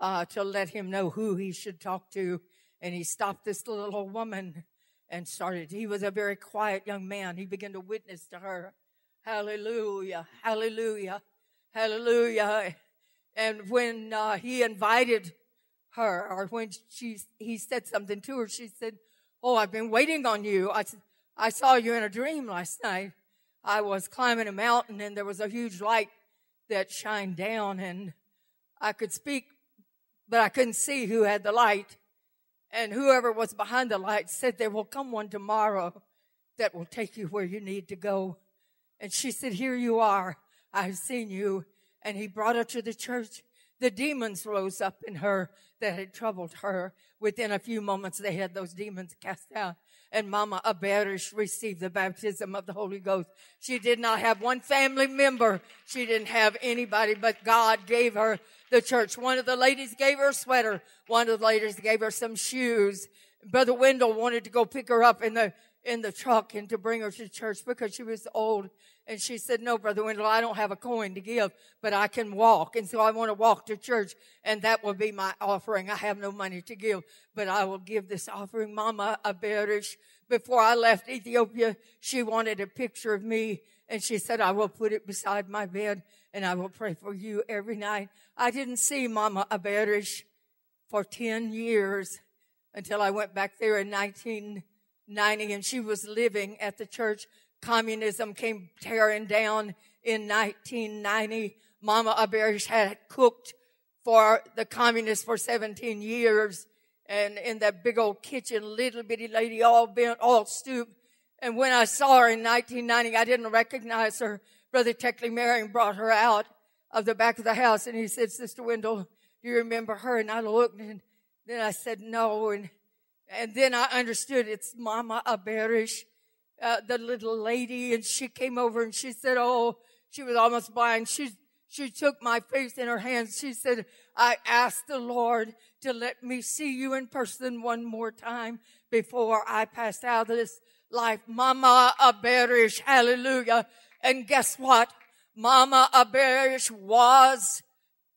uh, to let him know who he should talk to. And he stopped this little old woman and started. He was a very quiet young man. He began to witness to her. Hallelujah, hallelujah, hallelujah. And when uh, he invited her, or when she he said something to her, she said, "Oh, I've been waiting on you. I I saw you in a dream last night." I was climbing a mountain and there was a huge light that shined down and I could speak, but I couldn't see who had the light. And whoever was behind the light said, there will come one tomorrow that will take you where you need to go. And she said, here you are. I've seen you. And he brought her to the church. The demons rose up in her that had troubled her. Within a few moments, they had those demons cast out and Mama Aberish received the baptism of the Holy Ghost. She did not have one family member. She didn't have anybody, but God gave her the church. One of the ladies gave her a sweater. One of the ladies gave her some shoes. Brother Wendell wanted to go pick her up in the in the truck and to bring her to church because she was old. And she said, no, Brother Wendell, I don't have a coin to give, but I can walk. And so I want to walk to church and that will be my offering. I have no money to give, but I will give this offering. Mama Aberish, before I left Ethiopia, she wanted a picture of me and she said, I will put it beside my bed and I will pray for you every night. I didn't see Mama Aberish for 10 years until I went back there in 19- 90 and she was living at the church. Communism came tearing down in 1990. Mama Aberish had cooked for the communists for 17 years and in that big old kitchen, little bitty lady, all bent, all stooped. And when I saw her in 1990, I didn't recognize her. Brother Tekle Mariam brought her out of the back of the house and he said, Sister Wendell, do you remember her? And I looked and then I said, no. And and then I understood it's Mama Aberish, uh, the little lady, and she came over and she said, "Oh, she was almost blind." She she took my face in her hands. She said, "I asked the Lord to let me see you in person one more time before I passed out of this life." Mama Aberish, hallelujah! And guess what? Mama Aberish was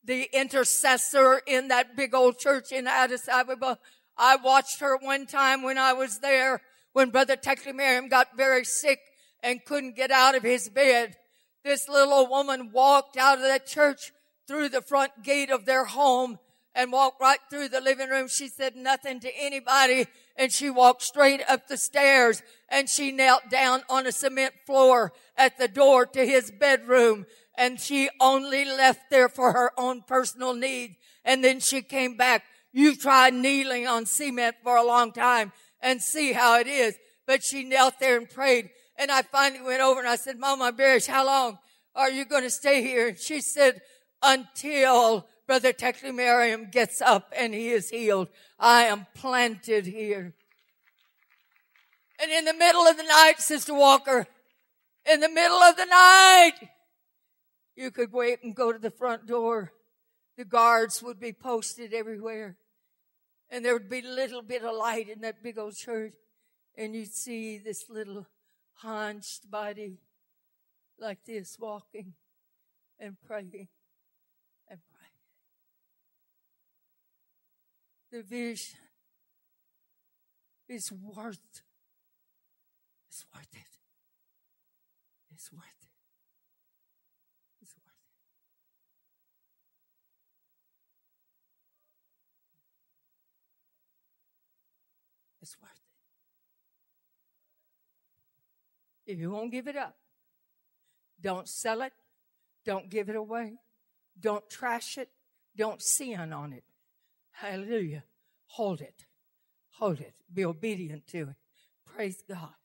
the intercessor in that big old church in Addis Ababa I watched her one time when I was there when Brother Tekle Mariam got very sick and couldn't get out of his bed. This little woman walked out of that church through the front gate of their home and walked right through the living room. She said nothing to anybody and she walked straight up the stairs and she knelt down on a cement floor at the door to his bedroom and she only left there for her own personal need. And then she came back You've tried kneeling on cement for a long time and see how it is. But she knelt there and prayed. And I finally went over and I said, Mama Barish, how long are you going to stay here? And she said, until Brother Tekle Mariam gets up and he is healed. I am planted here. And in the middle of the night, Sister Walker, in the middle of the night, you could wait and go to the front door. The guards would be posted everywhere and there would be a little bit of light in that big old church, and you'd see this little hunched body like this, walking and praying and praying. The vision is worth it's worth it. It's worth If you won't give it up, don't sell it. Don't give it away. Don't trash it. Don't sin on it. Hallelujah. Hold it. Hold it. Be obedient to it. Praise God.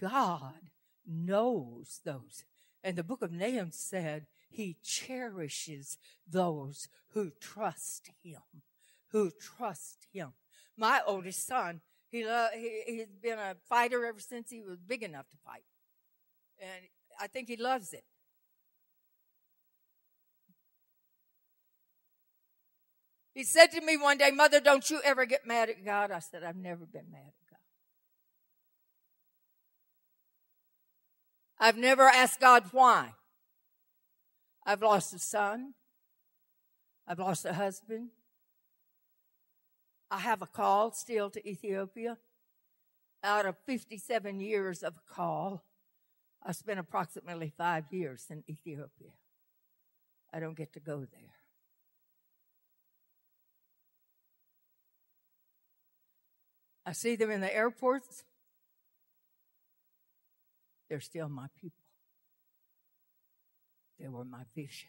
God knows those. And the book of Nahum said he cherishes those who trust him, who trust him. My oldest son, he, lo- he he's been a fighter ever since he was big enough to fight. And I think he loves it. He said to me one day, Mother, don't you ever get mad at God? I said, I've never been mad at God. I've never asked God why. I've lost a son. I've lost a husband. I have a call still to Ethiopia. Out of 57 years of call, I spent approximately five years in Ethiopia. I don't get to go there. I see them in the airports. They're still my people. They were my vision.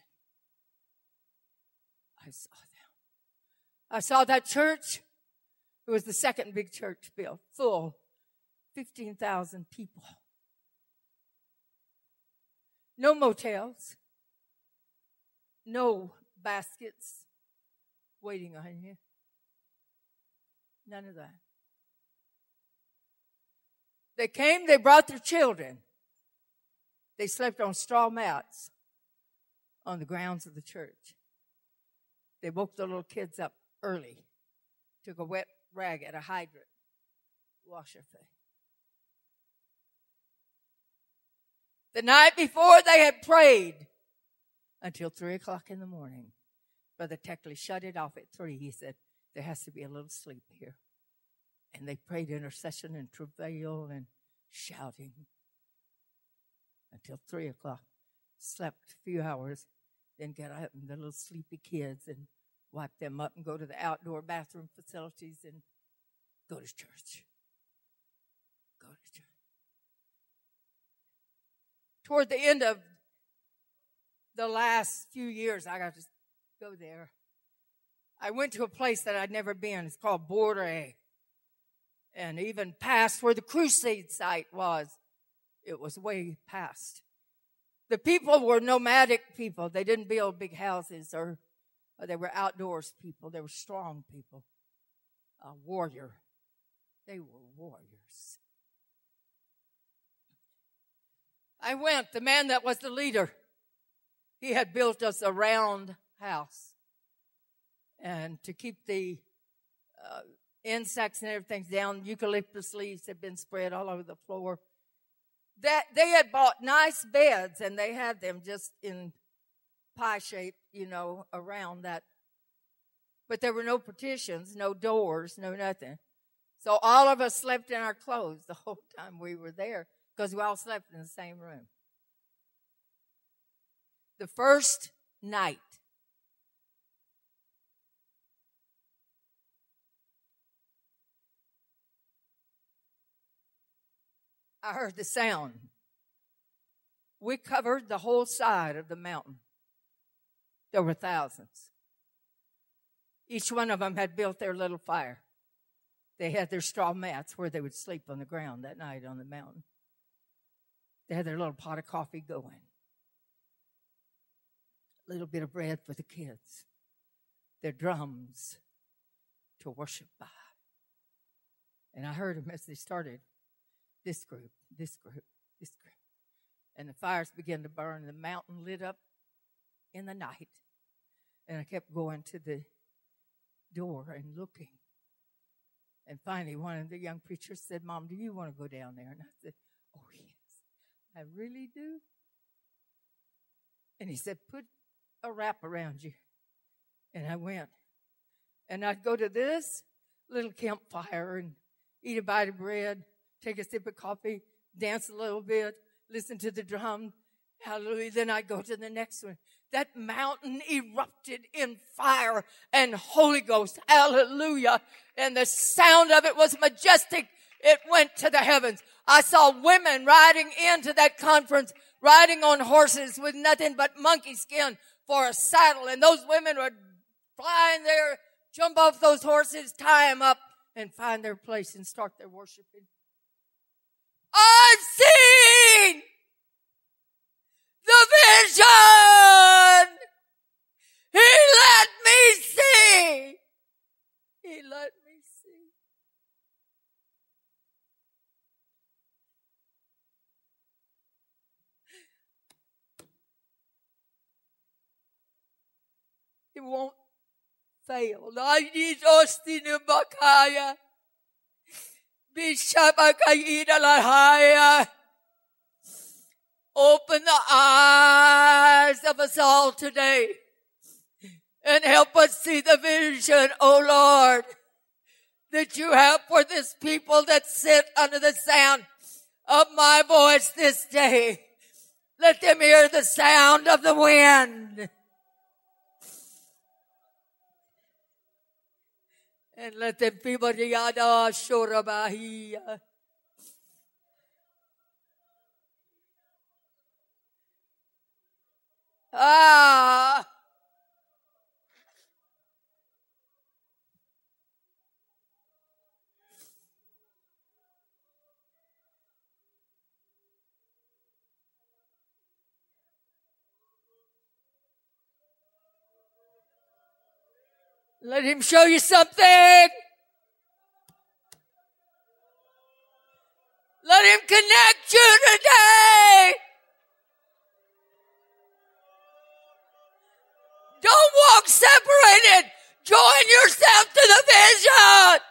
I saw them. I saw that church. It was the second big church built, full, 15,000 people. No motels. No baskets waiting on you. None of that. They came, they brought their children. They slept on straw mats on the grounds of the church. They woke the little kids up early, took a wet rag at a hydrant, wash your face. The night before they had prayed until three o'clock in the morning. Brother Tekle shut it off at three. He said, there has to be a little sleep here and they prayed intercession and travail and shouting until three o'clock. Slept a few hours, then got up and the little sleepy kids and wipe them up and go to the outdoor bathroom facilities and go to church. Go to church. Toward the end of the last few years, I got to go there. I went to a place that I'd never been. It's called Bore and even past where the crusade site was. It was way past. The people were nomadic people. They didn't build big houses or, or they were outdoors people. They were strong people. A warrior. They were warriors. I went, the man that was the leader, he had built us a round house. And to keep the uh, insects and everything down. Eucalyptus leaves had been spread all over the floor. That they had bought nice beds and they had them just in pie shape, you know, around that. But there were no partitions, no doors, no nothing. So all of us slept in our clothes the <laughs> whole time we were there because we all slept in the same room. The first night I heard the sound. We covered the whole side of the mountain. There were thousands. Each one of them had built their little fire. They had their straw mats where they would sleep on the ground that night on the mountain. They had their little pot of coffee going. A little bit of bread for the kids. Their drums to worship by. And I heard them as they started this group, this group, this group. And the fires began to burn. The mountain lit up in the night. And I kept going to the door and looking. And finally, one of the young preachers said, Mom, do you want to go down there? And I said, Oh, yes, I really do. And he said, Put a wrap around you. And I went. And I'd go to this little campfire and eat a bite of bread, take a sip of coffee, dance a little bit, listen to the drum. Hallelujah. Then I'd go to the next one. That mountain erupted in fire and Holy Ghost. Hallelujah. And the sound of it was majestic. It went to the heavens. I saw women riding into that conference, riding on horses with nothing but monkey skin for a saddle. And those women would fly in there, jump off those horses, tie them up, and find their place and start their worshiping. I've seen the vision. He let me see. He let me see. It won't fail. I need Austin Bakaya. Bishabakaida Open the eyes of us all today and help us see the vision, O oh Lord, that you have for this people that sit under the sound of my voice this day. Let them hear the sound of the wind. And let them be Ah! Let him show you something. Let him connect you today. Don't walk separated. Join yourself to the vision.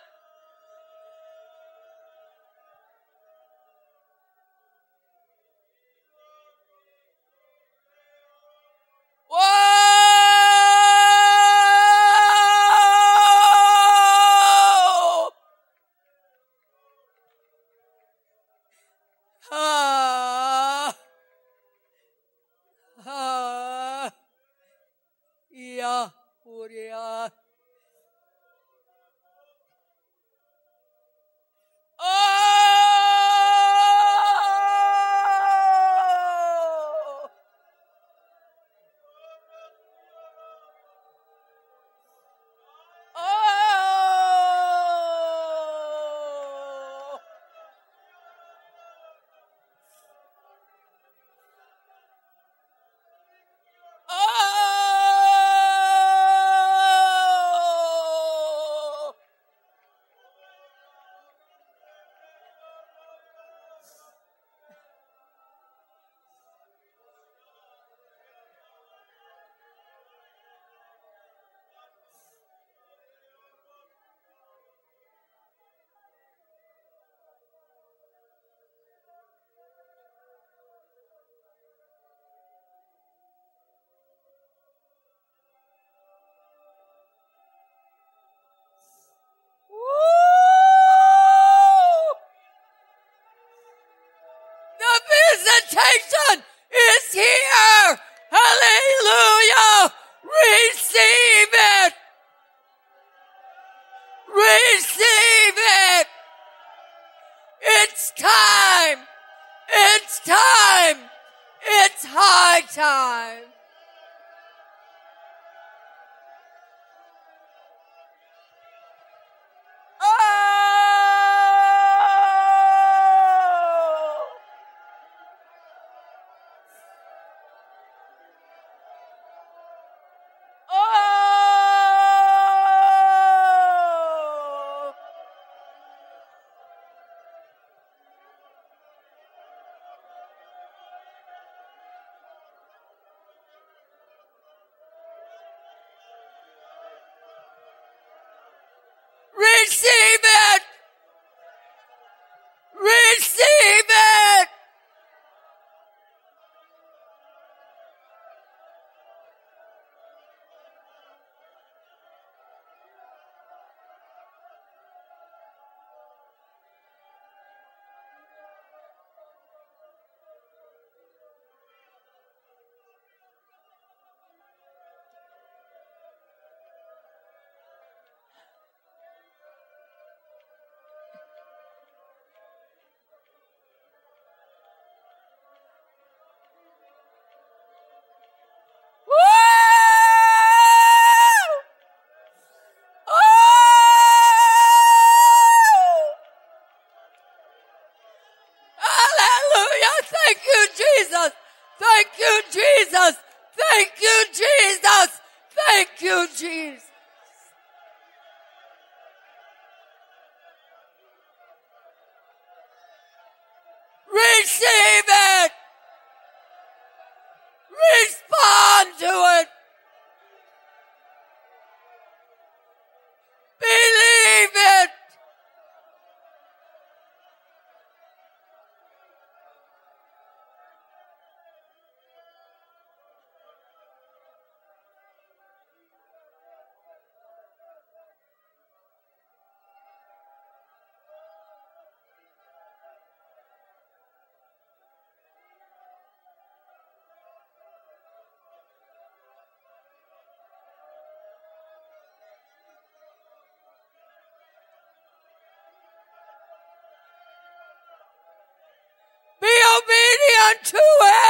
To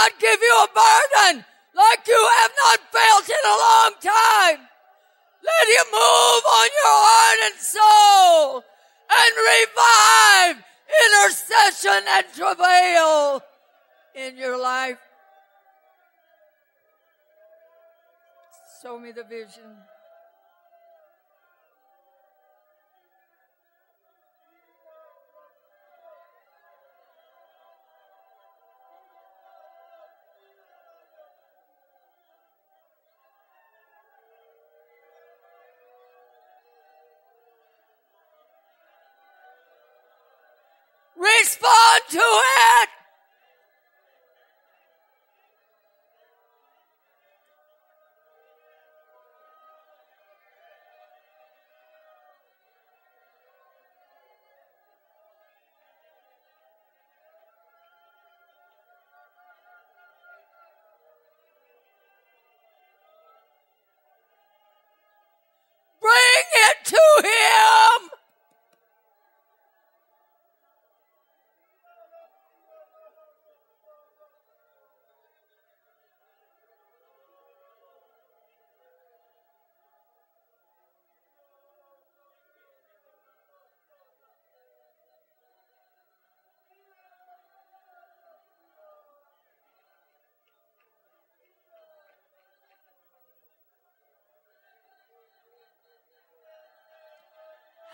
God give you a burden like you have not felt in a long time. Let Him move on your heart and soul and revive intercession and travail in your life. Show me the vision.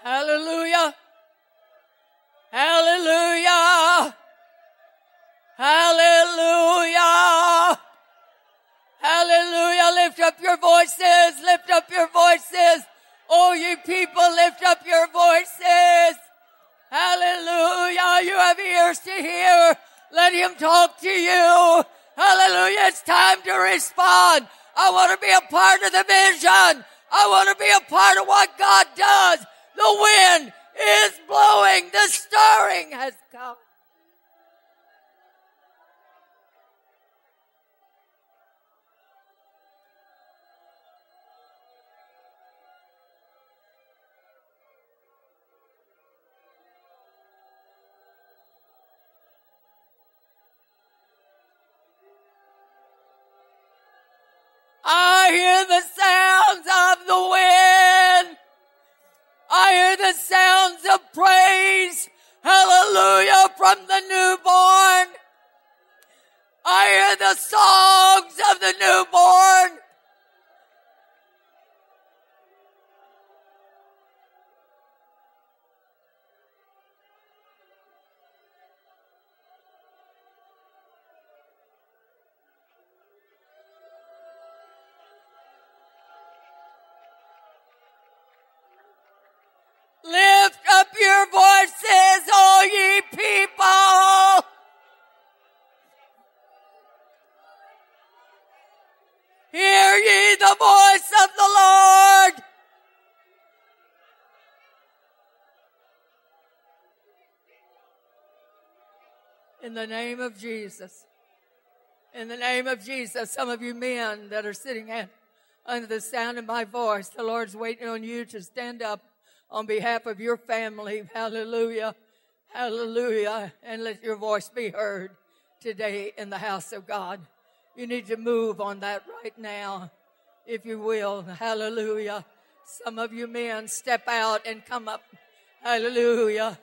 Hallelujah. Hallelujah. Hallelujah. Hallelujah. Lift up your voices. Lift up your voices. Oh, you people, lift up your voices. Hallelujah. You have ears to hear. Let him talk to you. Hallelujah. It's time to respond. I want to be a part of the vision. I want to be a part of what God does. The wind is blowing. The stirring has come. I hear the sounds of the wind. I hear the sounds of praise. Hallelujah from the newborn. I hear the songs of the newborn. In the name of Jesus. In the name of Jesus, some of you men that are sitting at, under the sound of my voice, the Lord's waiting on you to stand up on behalf of your family. Hallelujah. Hallelujah. And let your voice be heard today in the house of God. You need to move on that right now, if you will. Hallelujah. Some of you men step out and come up. Hallelujah.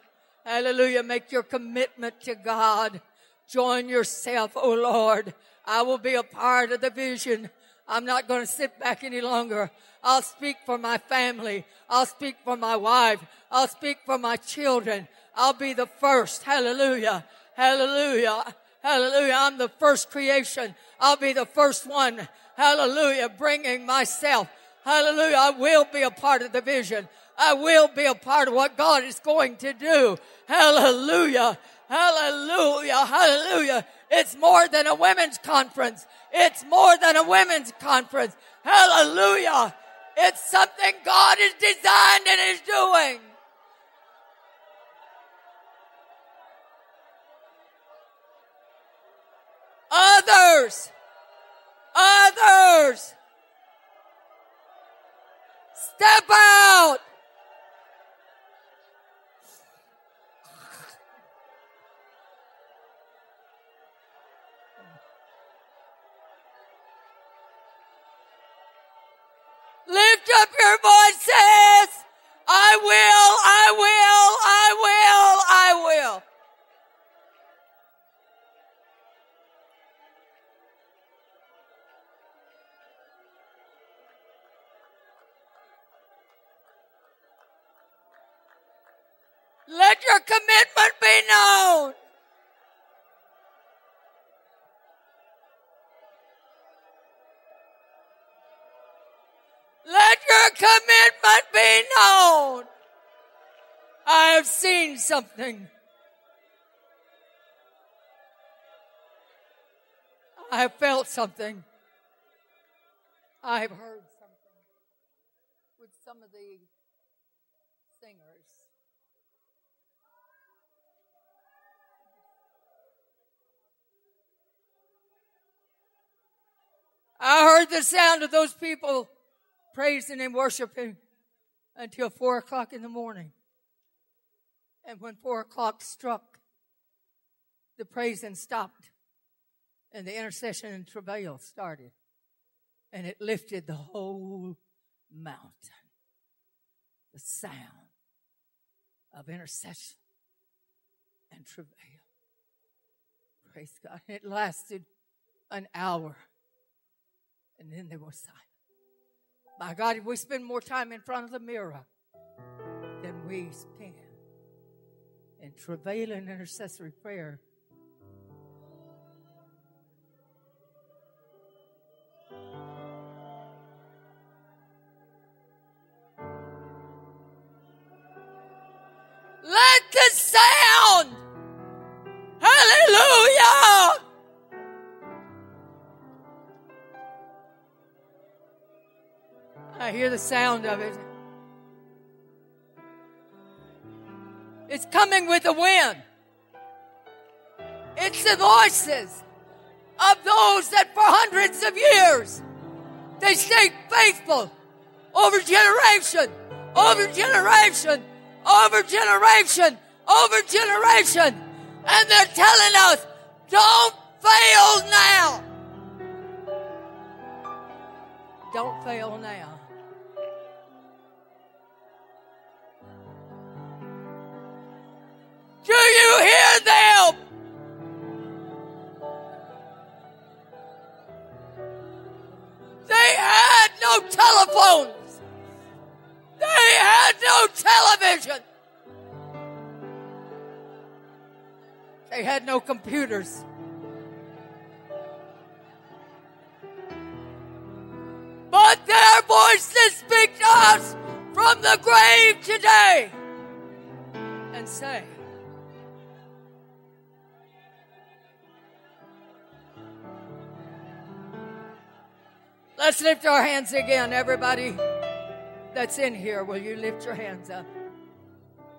Hallelujah. Make your commitment to God. Join yourself, oh Lord. I will be a part of the vision. I'm not going to sit back any longer. I'll speak for my family. I'll speak for my wife. I'll speak for my children. I'll be the first. Hallelujah. Hallelujah. Hallelujah. I'm the first creation. I'll be the first one. Hallelujah. Bringing myself. Hallelujah. I will be a part of the vision. I will be a part of what God is going to do. Hallelujah. Hallelujah. Hallelujah. It's more than a women's conference. It's more than a women's conference. Hallelujah. It's something God has designed and is doing. Others. Others. Step out. Lift something. I have felt something. I have heard something with some of the singers. I heard the sound of those people praising and worshiping until four o'clock in the morning. And when four o'clock struck, the praising stopped and the intercession and travail started. And it lifted the whole mountain. The sound of intercession and travail. Praise God. It lasted an hour. And then there was silence. My God, we spend more time in front of the mirror than we spend in travail and intercessory prayer, let the sound, hallelujah, I hear the sound of it. Coming with the wind. It's the voices of those that for hundreds of years they stayed faithful over generation, over generation, over generation, over generation. And they're telling us, don't fail now. Don't fail now. Do you hear them? They had no telephones. They had no television. They had no computers. But their voices speak to us from the grave today and say, Let's lift our hands again, everybody that's in here. Will you lift your hands up?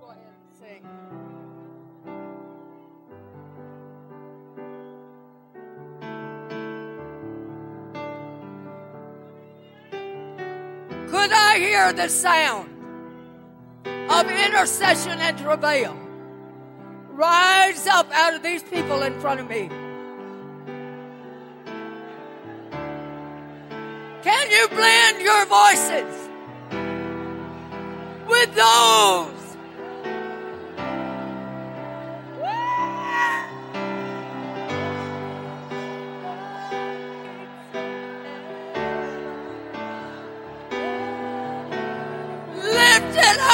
Go ahead and sing. Could I hear the sound of intercession and travail rise up out of these people in front of me? Can you blend your voices with those? Lift it up.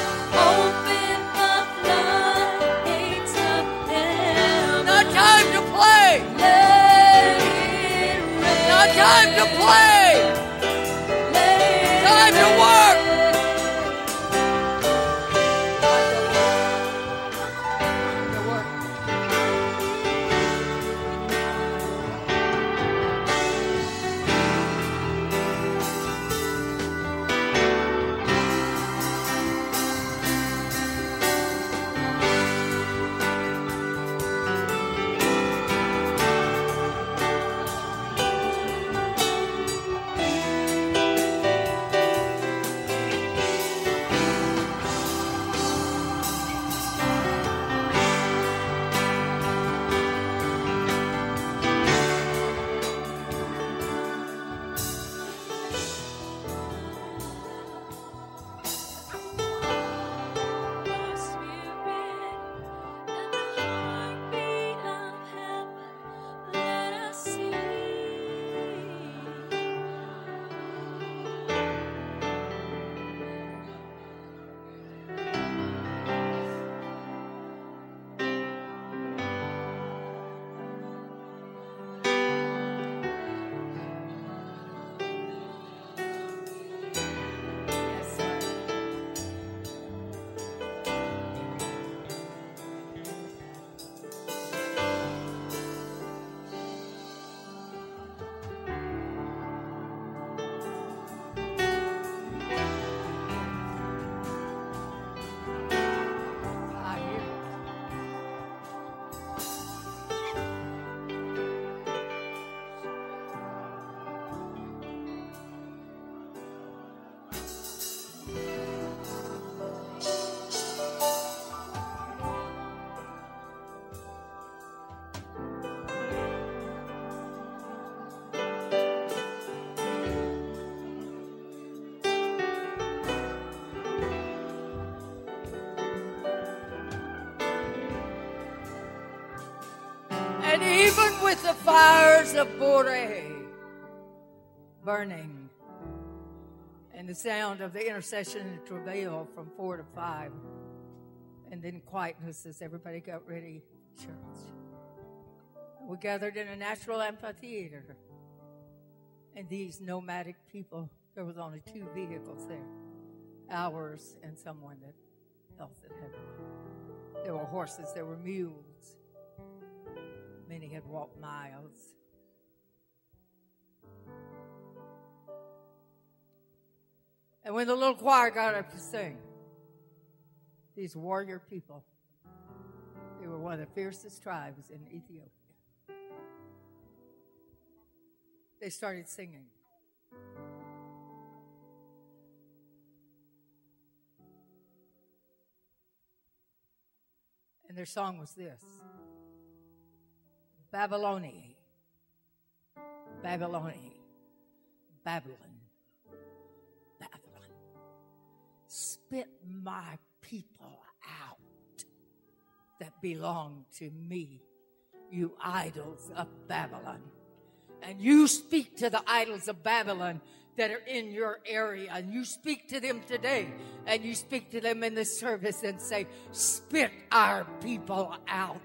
time to play! Burning, and the sound of the intercession and travail from four to five, and then quietness as everybody got ready church. We gathered in a natural amphitheater. And these nomadic people, there was only two vehicles there ours and someone that else that had one. There were horses, there were mules. Many had walked miles. And when the little choir got up to sing, these warrior people, they were one of the fiercest tribes in Ethiopia. They started singing. And their song was this Babyloni, Babyloni, Babylon, Babylon. Spit my people out that belong to me, you idols of Babylon. And you speak to the idols of Babylon that are in your area and you speak to them today and you speak to them in the service and say, spit our people out.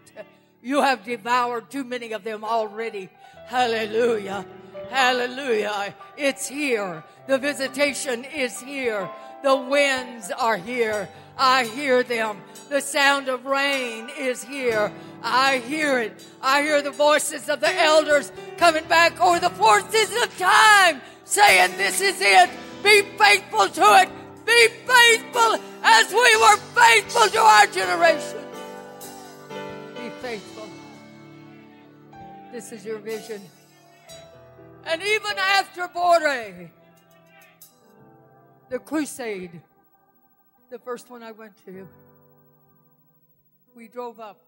You have devoured too many of them already. Hallelujah. Hallelujah. It's here. The visitation is here. The winds are here. I hear them. The sound of rain is here. I hear it. I hear the voices of the elders coming back over the four seasons of time saying, This is it. Be faithful to it. Be faithful as we were faithful to our generation. Be faithful. This is your vision. And even after Boreh, the crusade, the first one I went to, we drove up.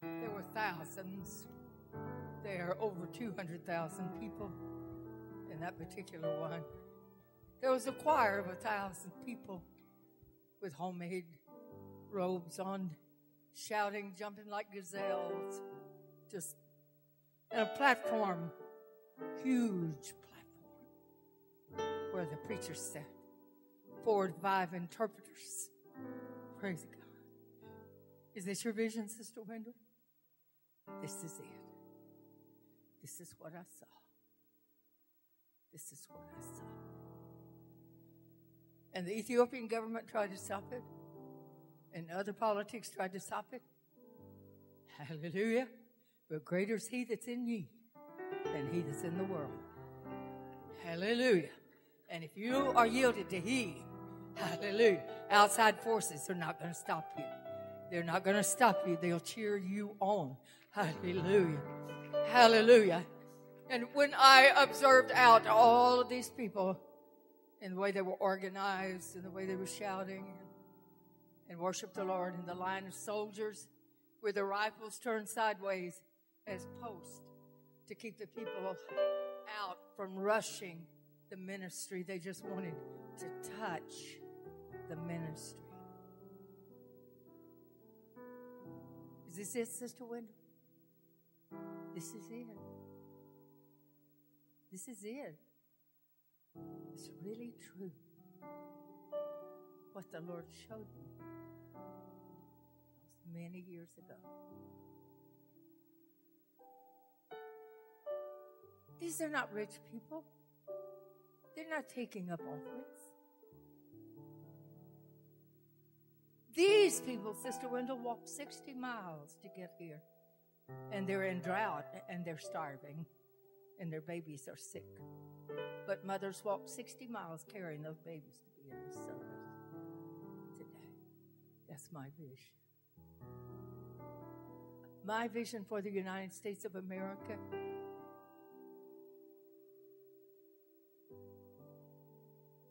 There were thousands there, over 200,000 people in that particular one. There was a choir of a thousand people with homemade robes on, shouting, jumping like gazelles, just in a platform, huge platform, where the preacher sat, four to five interpreters. Praise God. Is this your vision, Sister Wendell? This is it. This is what I saw. This is what I saw. And the Ethiopian government tried to stop it, and other politics tried to stop it. Hallelujah. But greater is he that's in ye than he that's in the world. Hallelujah. And if you are yielded to he, hallelujah, outside forces are not going to stop you. They're not going to stop you. They'll cheer you on. Hallelujah. Hallelujah. And when I observed out all of these people in the way they were organized and the way they were shouting and, and worshiped the Lord in the line of soldiers with their rifles turned sideways as posts to keep the people out from rushing the ministry. They just wanted to touch the ministry. Is this it, Sister Wendell? This is it. This is it. It's really true. What the Lord showed me many years ago. These are not rich people. They're not taking up offerings. These people, Sister Wendell, walked 60 miles to get here. And they're in drought and they're starving and their babies are sick. But mothers walk 60 miles carrying those babies to be in the service today. That's my vision. My vision for the United States of America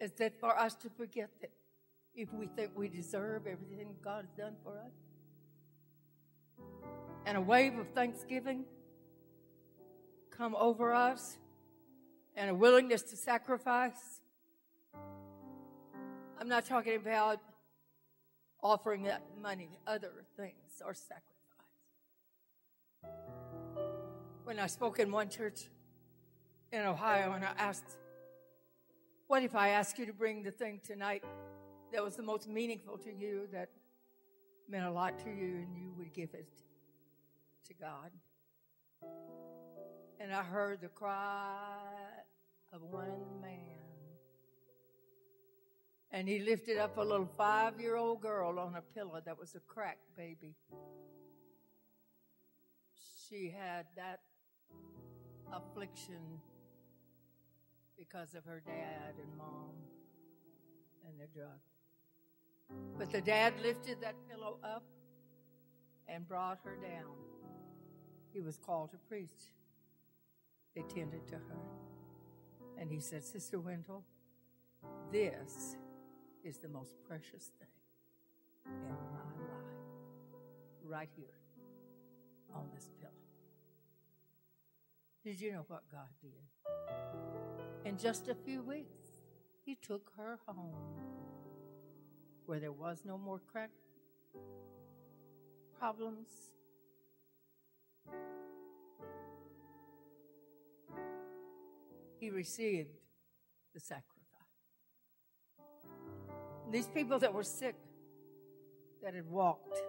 is that for us to forget that if we think we deserve everything God has done for us, and a wave of thanksgiving come over us and a willingness to sacrifice. I'm not talking about offering that money, other things are sacrifice. when I spoke in one church in Ohio and I asked, What if I ask you to bring the thing tonight that was the most meaningful to you, that meant a lot to you, and you would give it to God? And I heard the cry of one man. And he lifted up a little five year old girl on a pillow that was a cracked baby. She had that affliction because of her dad and mom and their drugs. But the dad lifted that pillow up and brought her down. He was called to preach. They tended to her. And he said, Sister Wendell, this is the most precious thing in my life. Right here on this pillow. Did you know what God did? In just a few weeks, He took her home where there was no more crack problems. He received the sacrifice. These people that were sick, that had walked,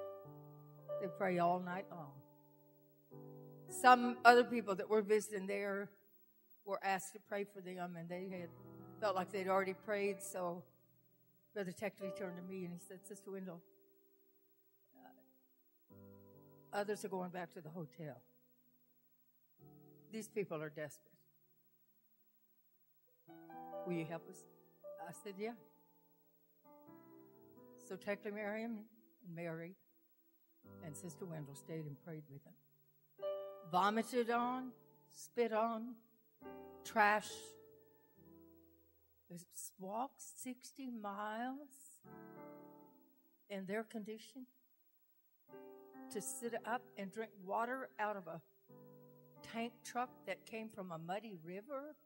they pray all night long. Some other people that were visiting there were asked to pray for them, and they had felt like they'd already prayed. So Brother Tekle turned to me and he said, Sister Wendell, uh, others are going back to the hotel. These people are desperate. Will you help us? I said, Yeah. So Tekle Mariam and Mary and Sister Wendell stayed and prayed with them vomited on, spit on, trash. Walked 60 miles in their condition to sit up and drink water out of a tank truck that came from a muddy river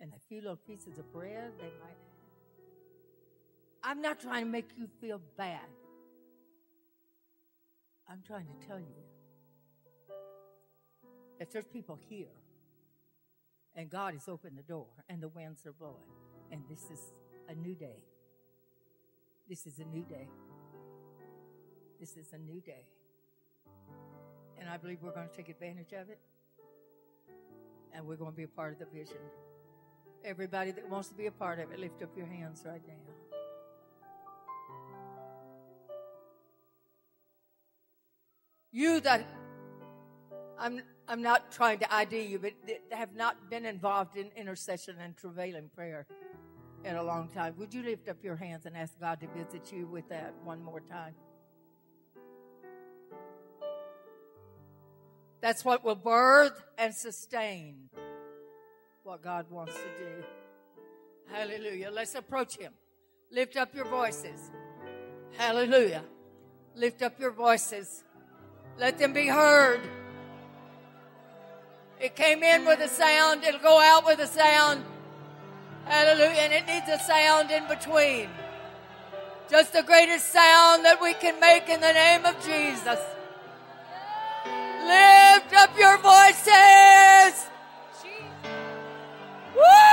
and a few little pieces of bread they might have. I'm not trying to make you feel bad. I'm trying to tell you that there's people here and God has opened the door and the winds are blowing and this is a new day. This is a new day. This is a new day. And I believe we're going to take advantage of it. And we're going to be a part of the vision. Everybody that wants to be a part of it, lift up your hands right now. You that I'm I'm not trying to ID you, but have not been involved in intercession and travailing prayer in a long time. Would you lift up your hands and ask God to visit you with that one more time? That's what will birth and sustain what God wants to do. Hallelujah. Let's approach Him. Lift up your voices. Hallelujah. Lift up your voices. Let them be heard. It came in with a sound, it'll go out with a sound. Hallelujah. And it needs a sound in between. Just the greatest sound that we can make in the name of Jesus. Lift up your voices. Woo!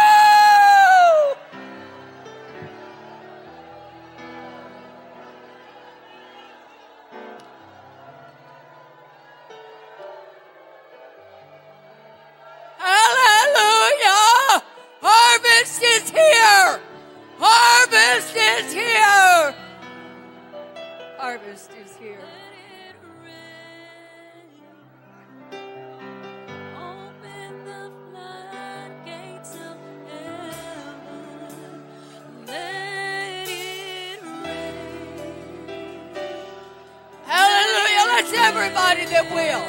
That will.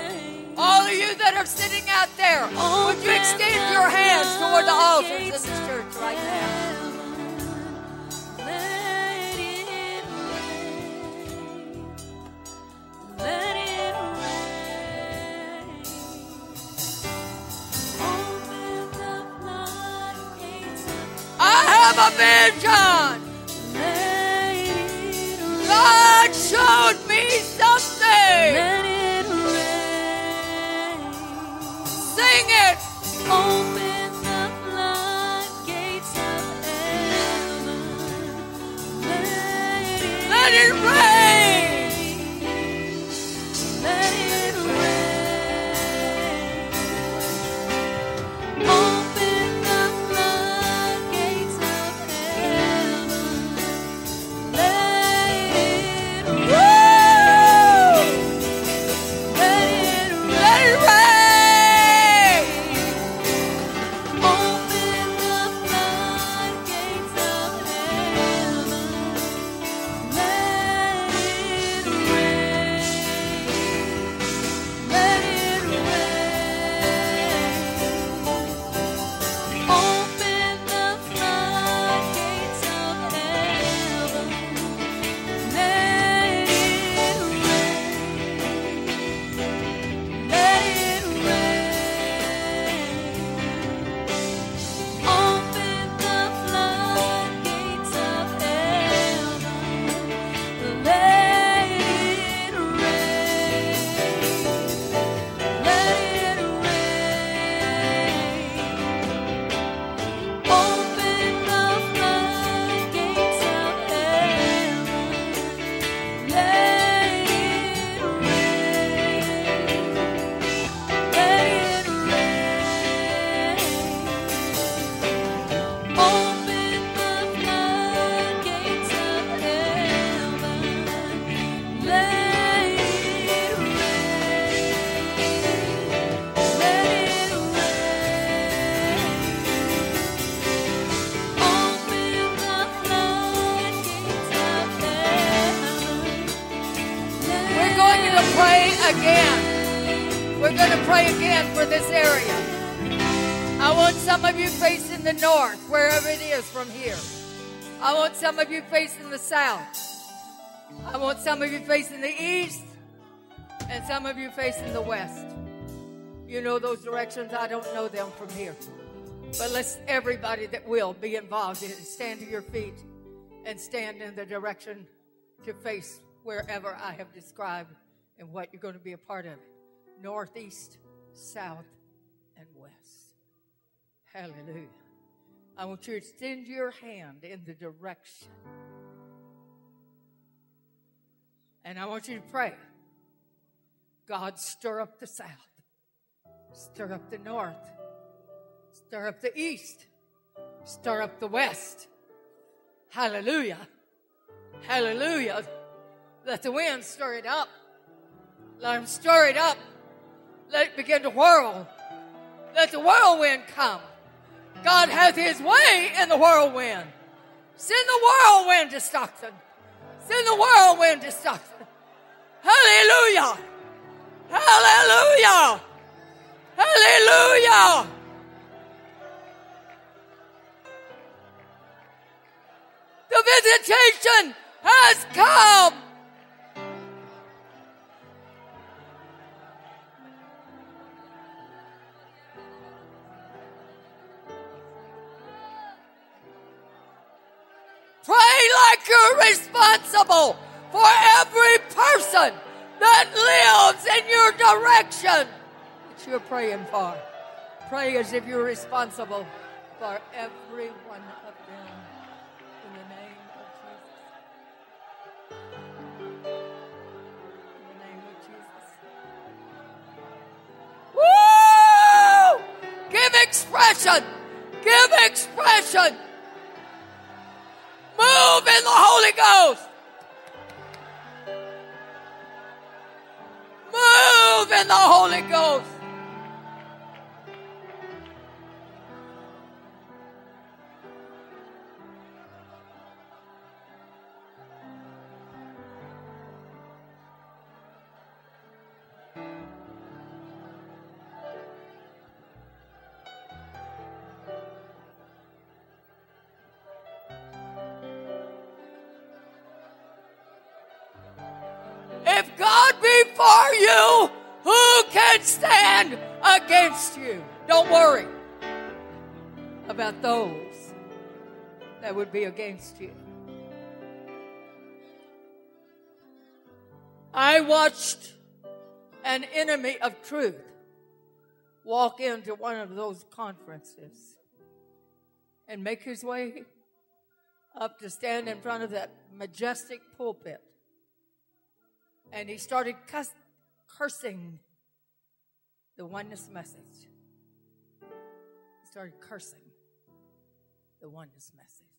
All of you that are sitting out there, would you extend your hands toward the altars in this church right now? Let it rain. Let it rain. Open the floodgates of I have a vision. South. I want some of you facing the east, and some of you facing the west. You know those directions. I don't know them from here. But let's everybody that will be involved in it stand to your feet and stand in the direction to face wherever I have described and what you're going to be a part of. Northeast, south, and west. Hallelujah. I want you to extend your hand in the direction. And I want you to pray. God, stir up the south, stir up the north, stir up the east, stir up the west. Hallelujah. Hallelujah. Let the wind stir it up. Let him stir it up. Let it begin to whirl. Let the whirlwind come. God hath his way in the whirlwind. Send the whirlwind to Stockton. Send the whirlwind to Stockton. Hallelujah. Hallelujah. Hallelujah. The visitation has come. Direction that you're praying for. Pray as if you're responsible for every one of them in the name of Jesus. In the name of Jesus. Woo! Give expression. Give expression. Move in the Holy Ghost. Move in the Holy Ghost. Be against you. I watched an enemy of truth walk into one of those conferences and make his way up to stand in front of that majestic pulpit. And he started cuss, cursing the oneness message. He started cursing the oneness message.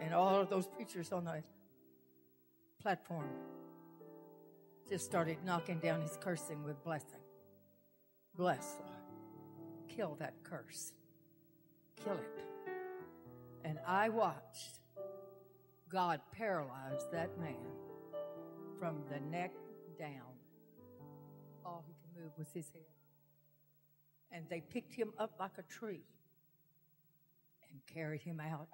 And all of those preachers on the platform just started knocking down his cursing with blessing. Bless, Lord. Kill that curse. Kill it. And I watched God paralyze that man from the neck down. All he could move was his head. And they picked him up like a tree and carried him out.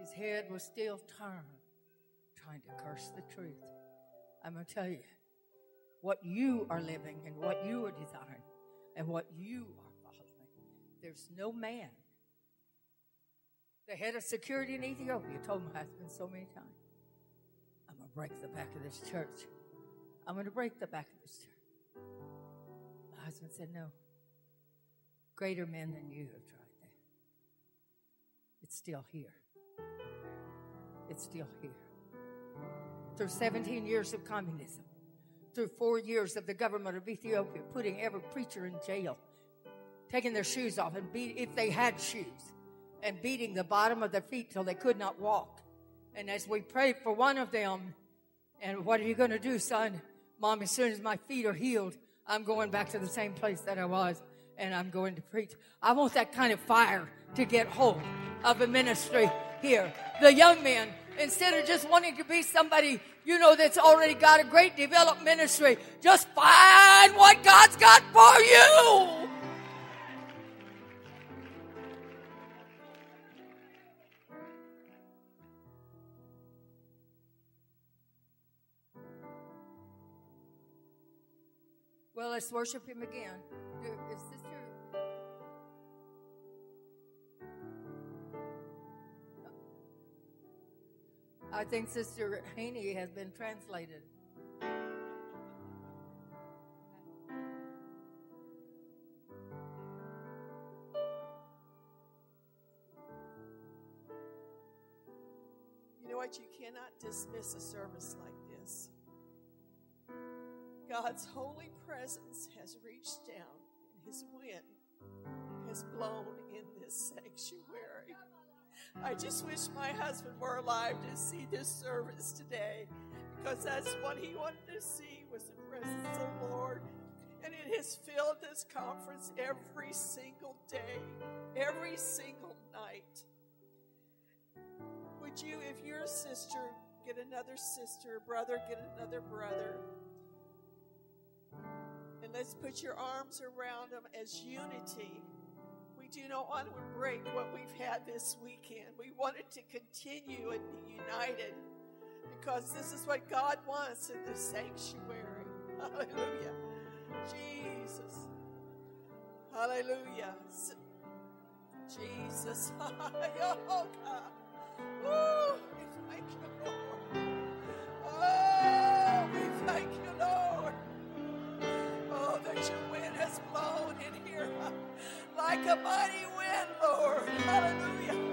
His head was still turned, trying to curse the truth. I'm going to tell you what you are living and what you are desiring and what you are following. There's no man. The head of security in Ethiopia told my husband so many times, I'm going to break the back of this church. I'm going to break the back of this church. My husband said, No. Greater men than you have tried that. It's still here. It's still here through 17 years of communism, through four years of the government of Ethiopia putting every preacher in jail, taking their shoes off and beat if they had shoes, and beating the bottom of their feet till they could not walk. And as we prayed for one of them, and what are you going to do, son? Mom, as soon as my feet are healed, I'm going back to the same place that I was, and I'm going to preach. I want that kind of fire to get hold of a ministry here. The young men, instead of just wanting to be somebody, you know, that's already got a great developed ministry, just find what God's got for you. Well, let's worship Him again. Is Sister I think Sister Haney has been translated. You know what? You cannot dismiss a service like this. God's holy presence has reached down, and His wind has blown in this sanctuary. I just wish my husband were alive to see this service today because that's what he wanted to see was the presence of the Lord. And it has filled this conference every single day, every single night. Would you, if you're a sister, get another sister, brother, get another brother? And let's put your arms around them as unity. Do not want to break what we've had this weekend. We want it to continue and be united because this is what God wants in the sanctuary. <laughs> Hallelujah. Jesus. Hallelujah. Jesus. <laughs> oh, God. Woo. Thank you, like a mighty wind, Lord. Hallelujah.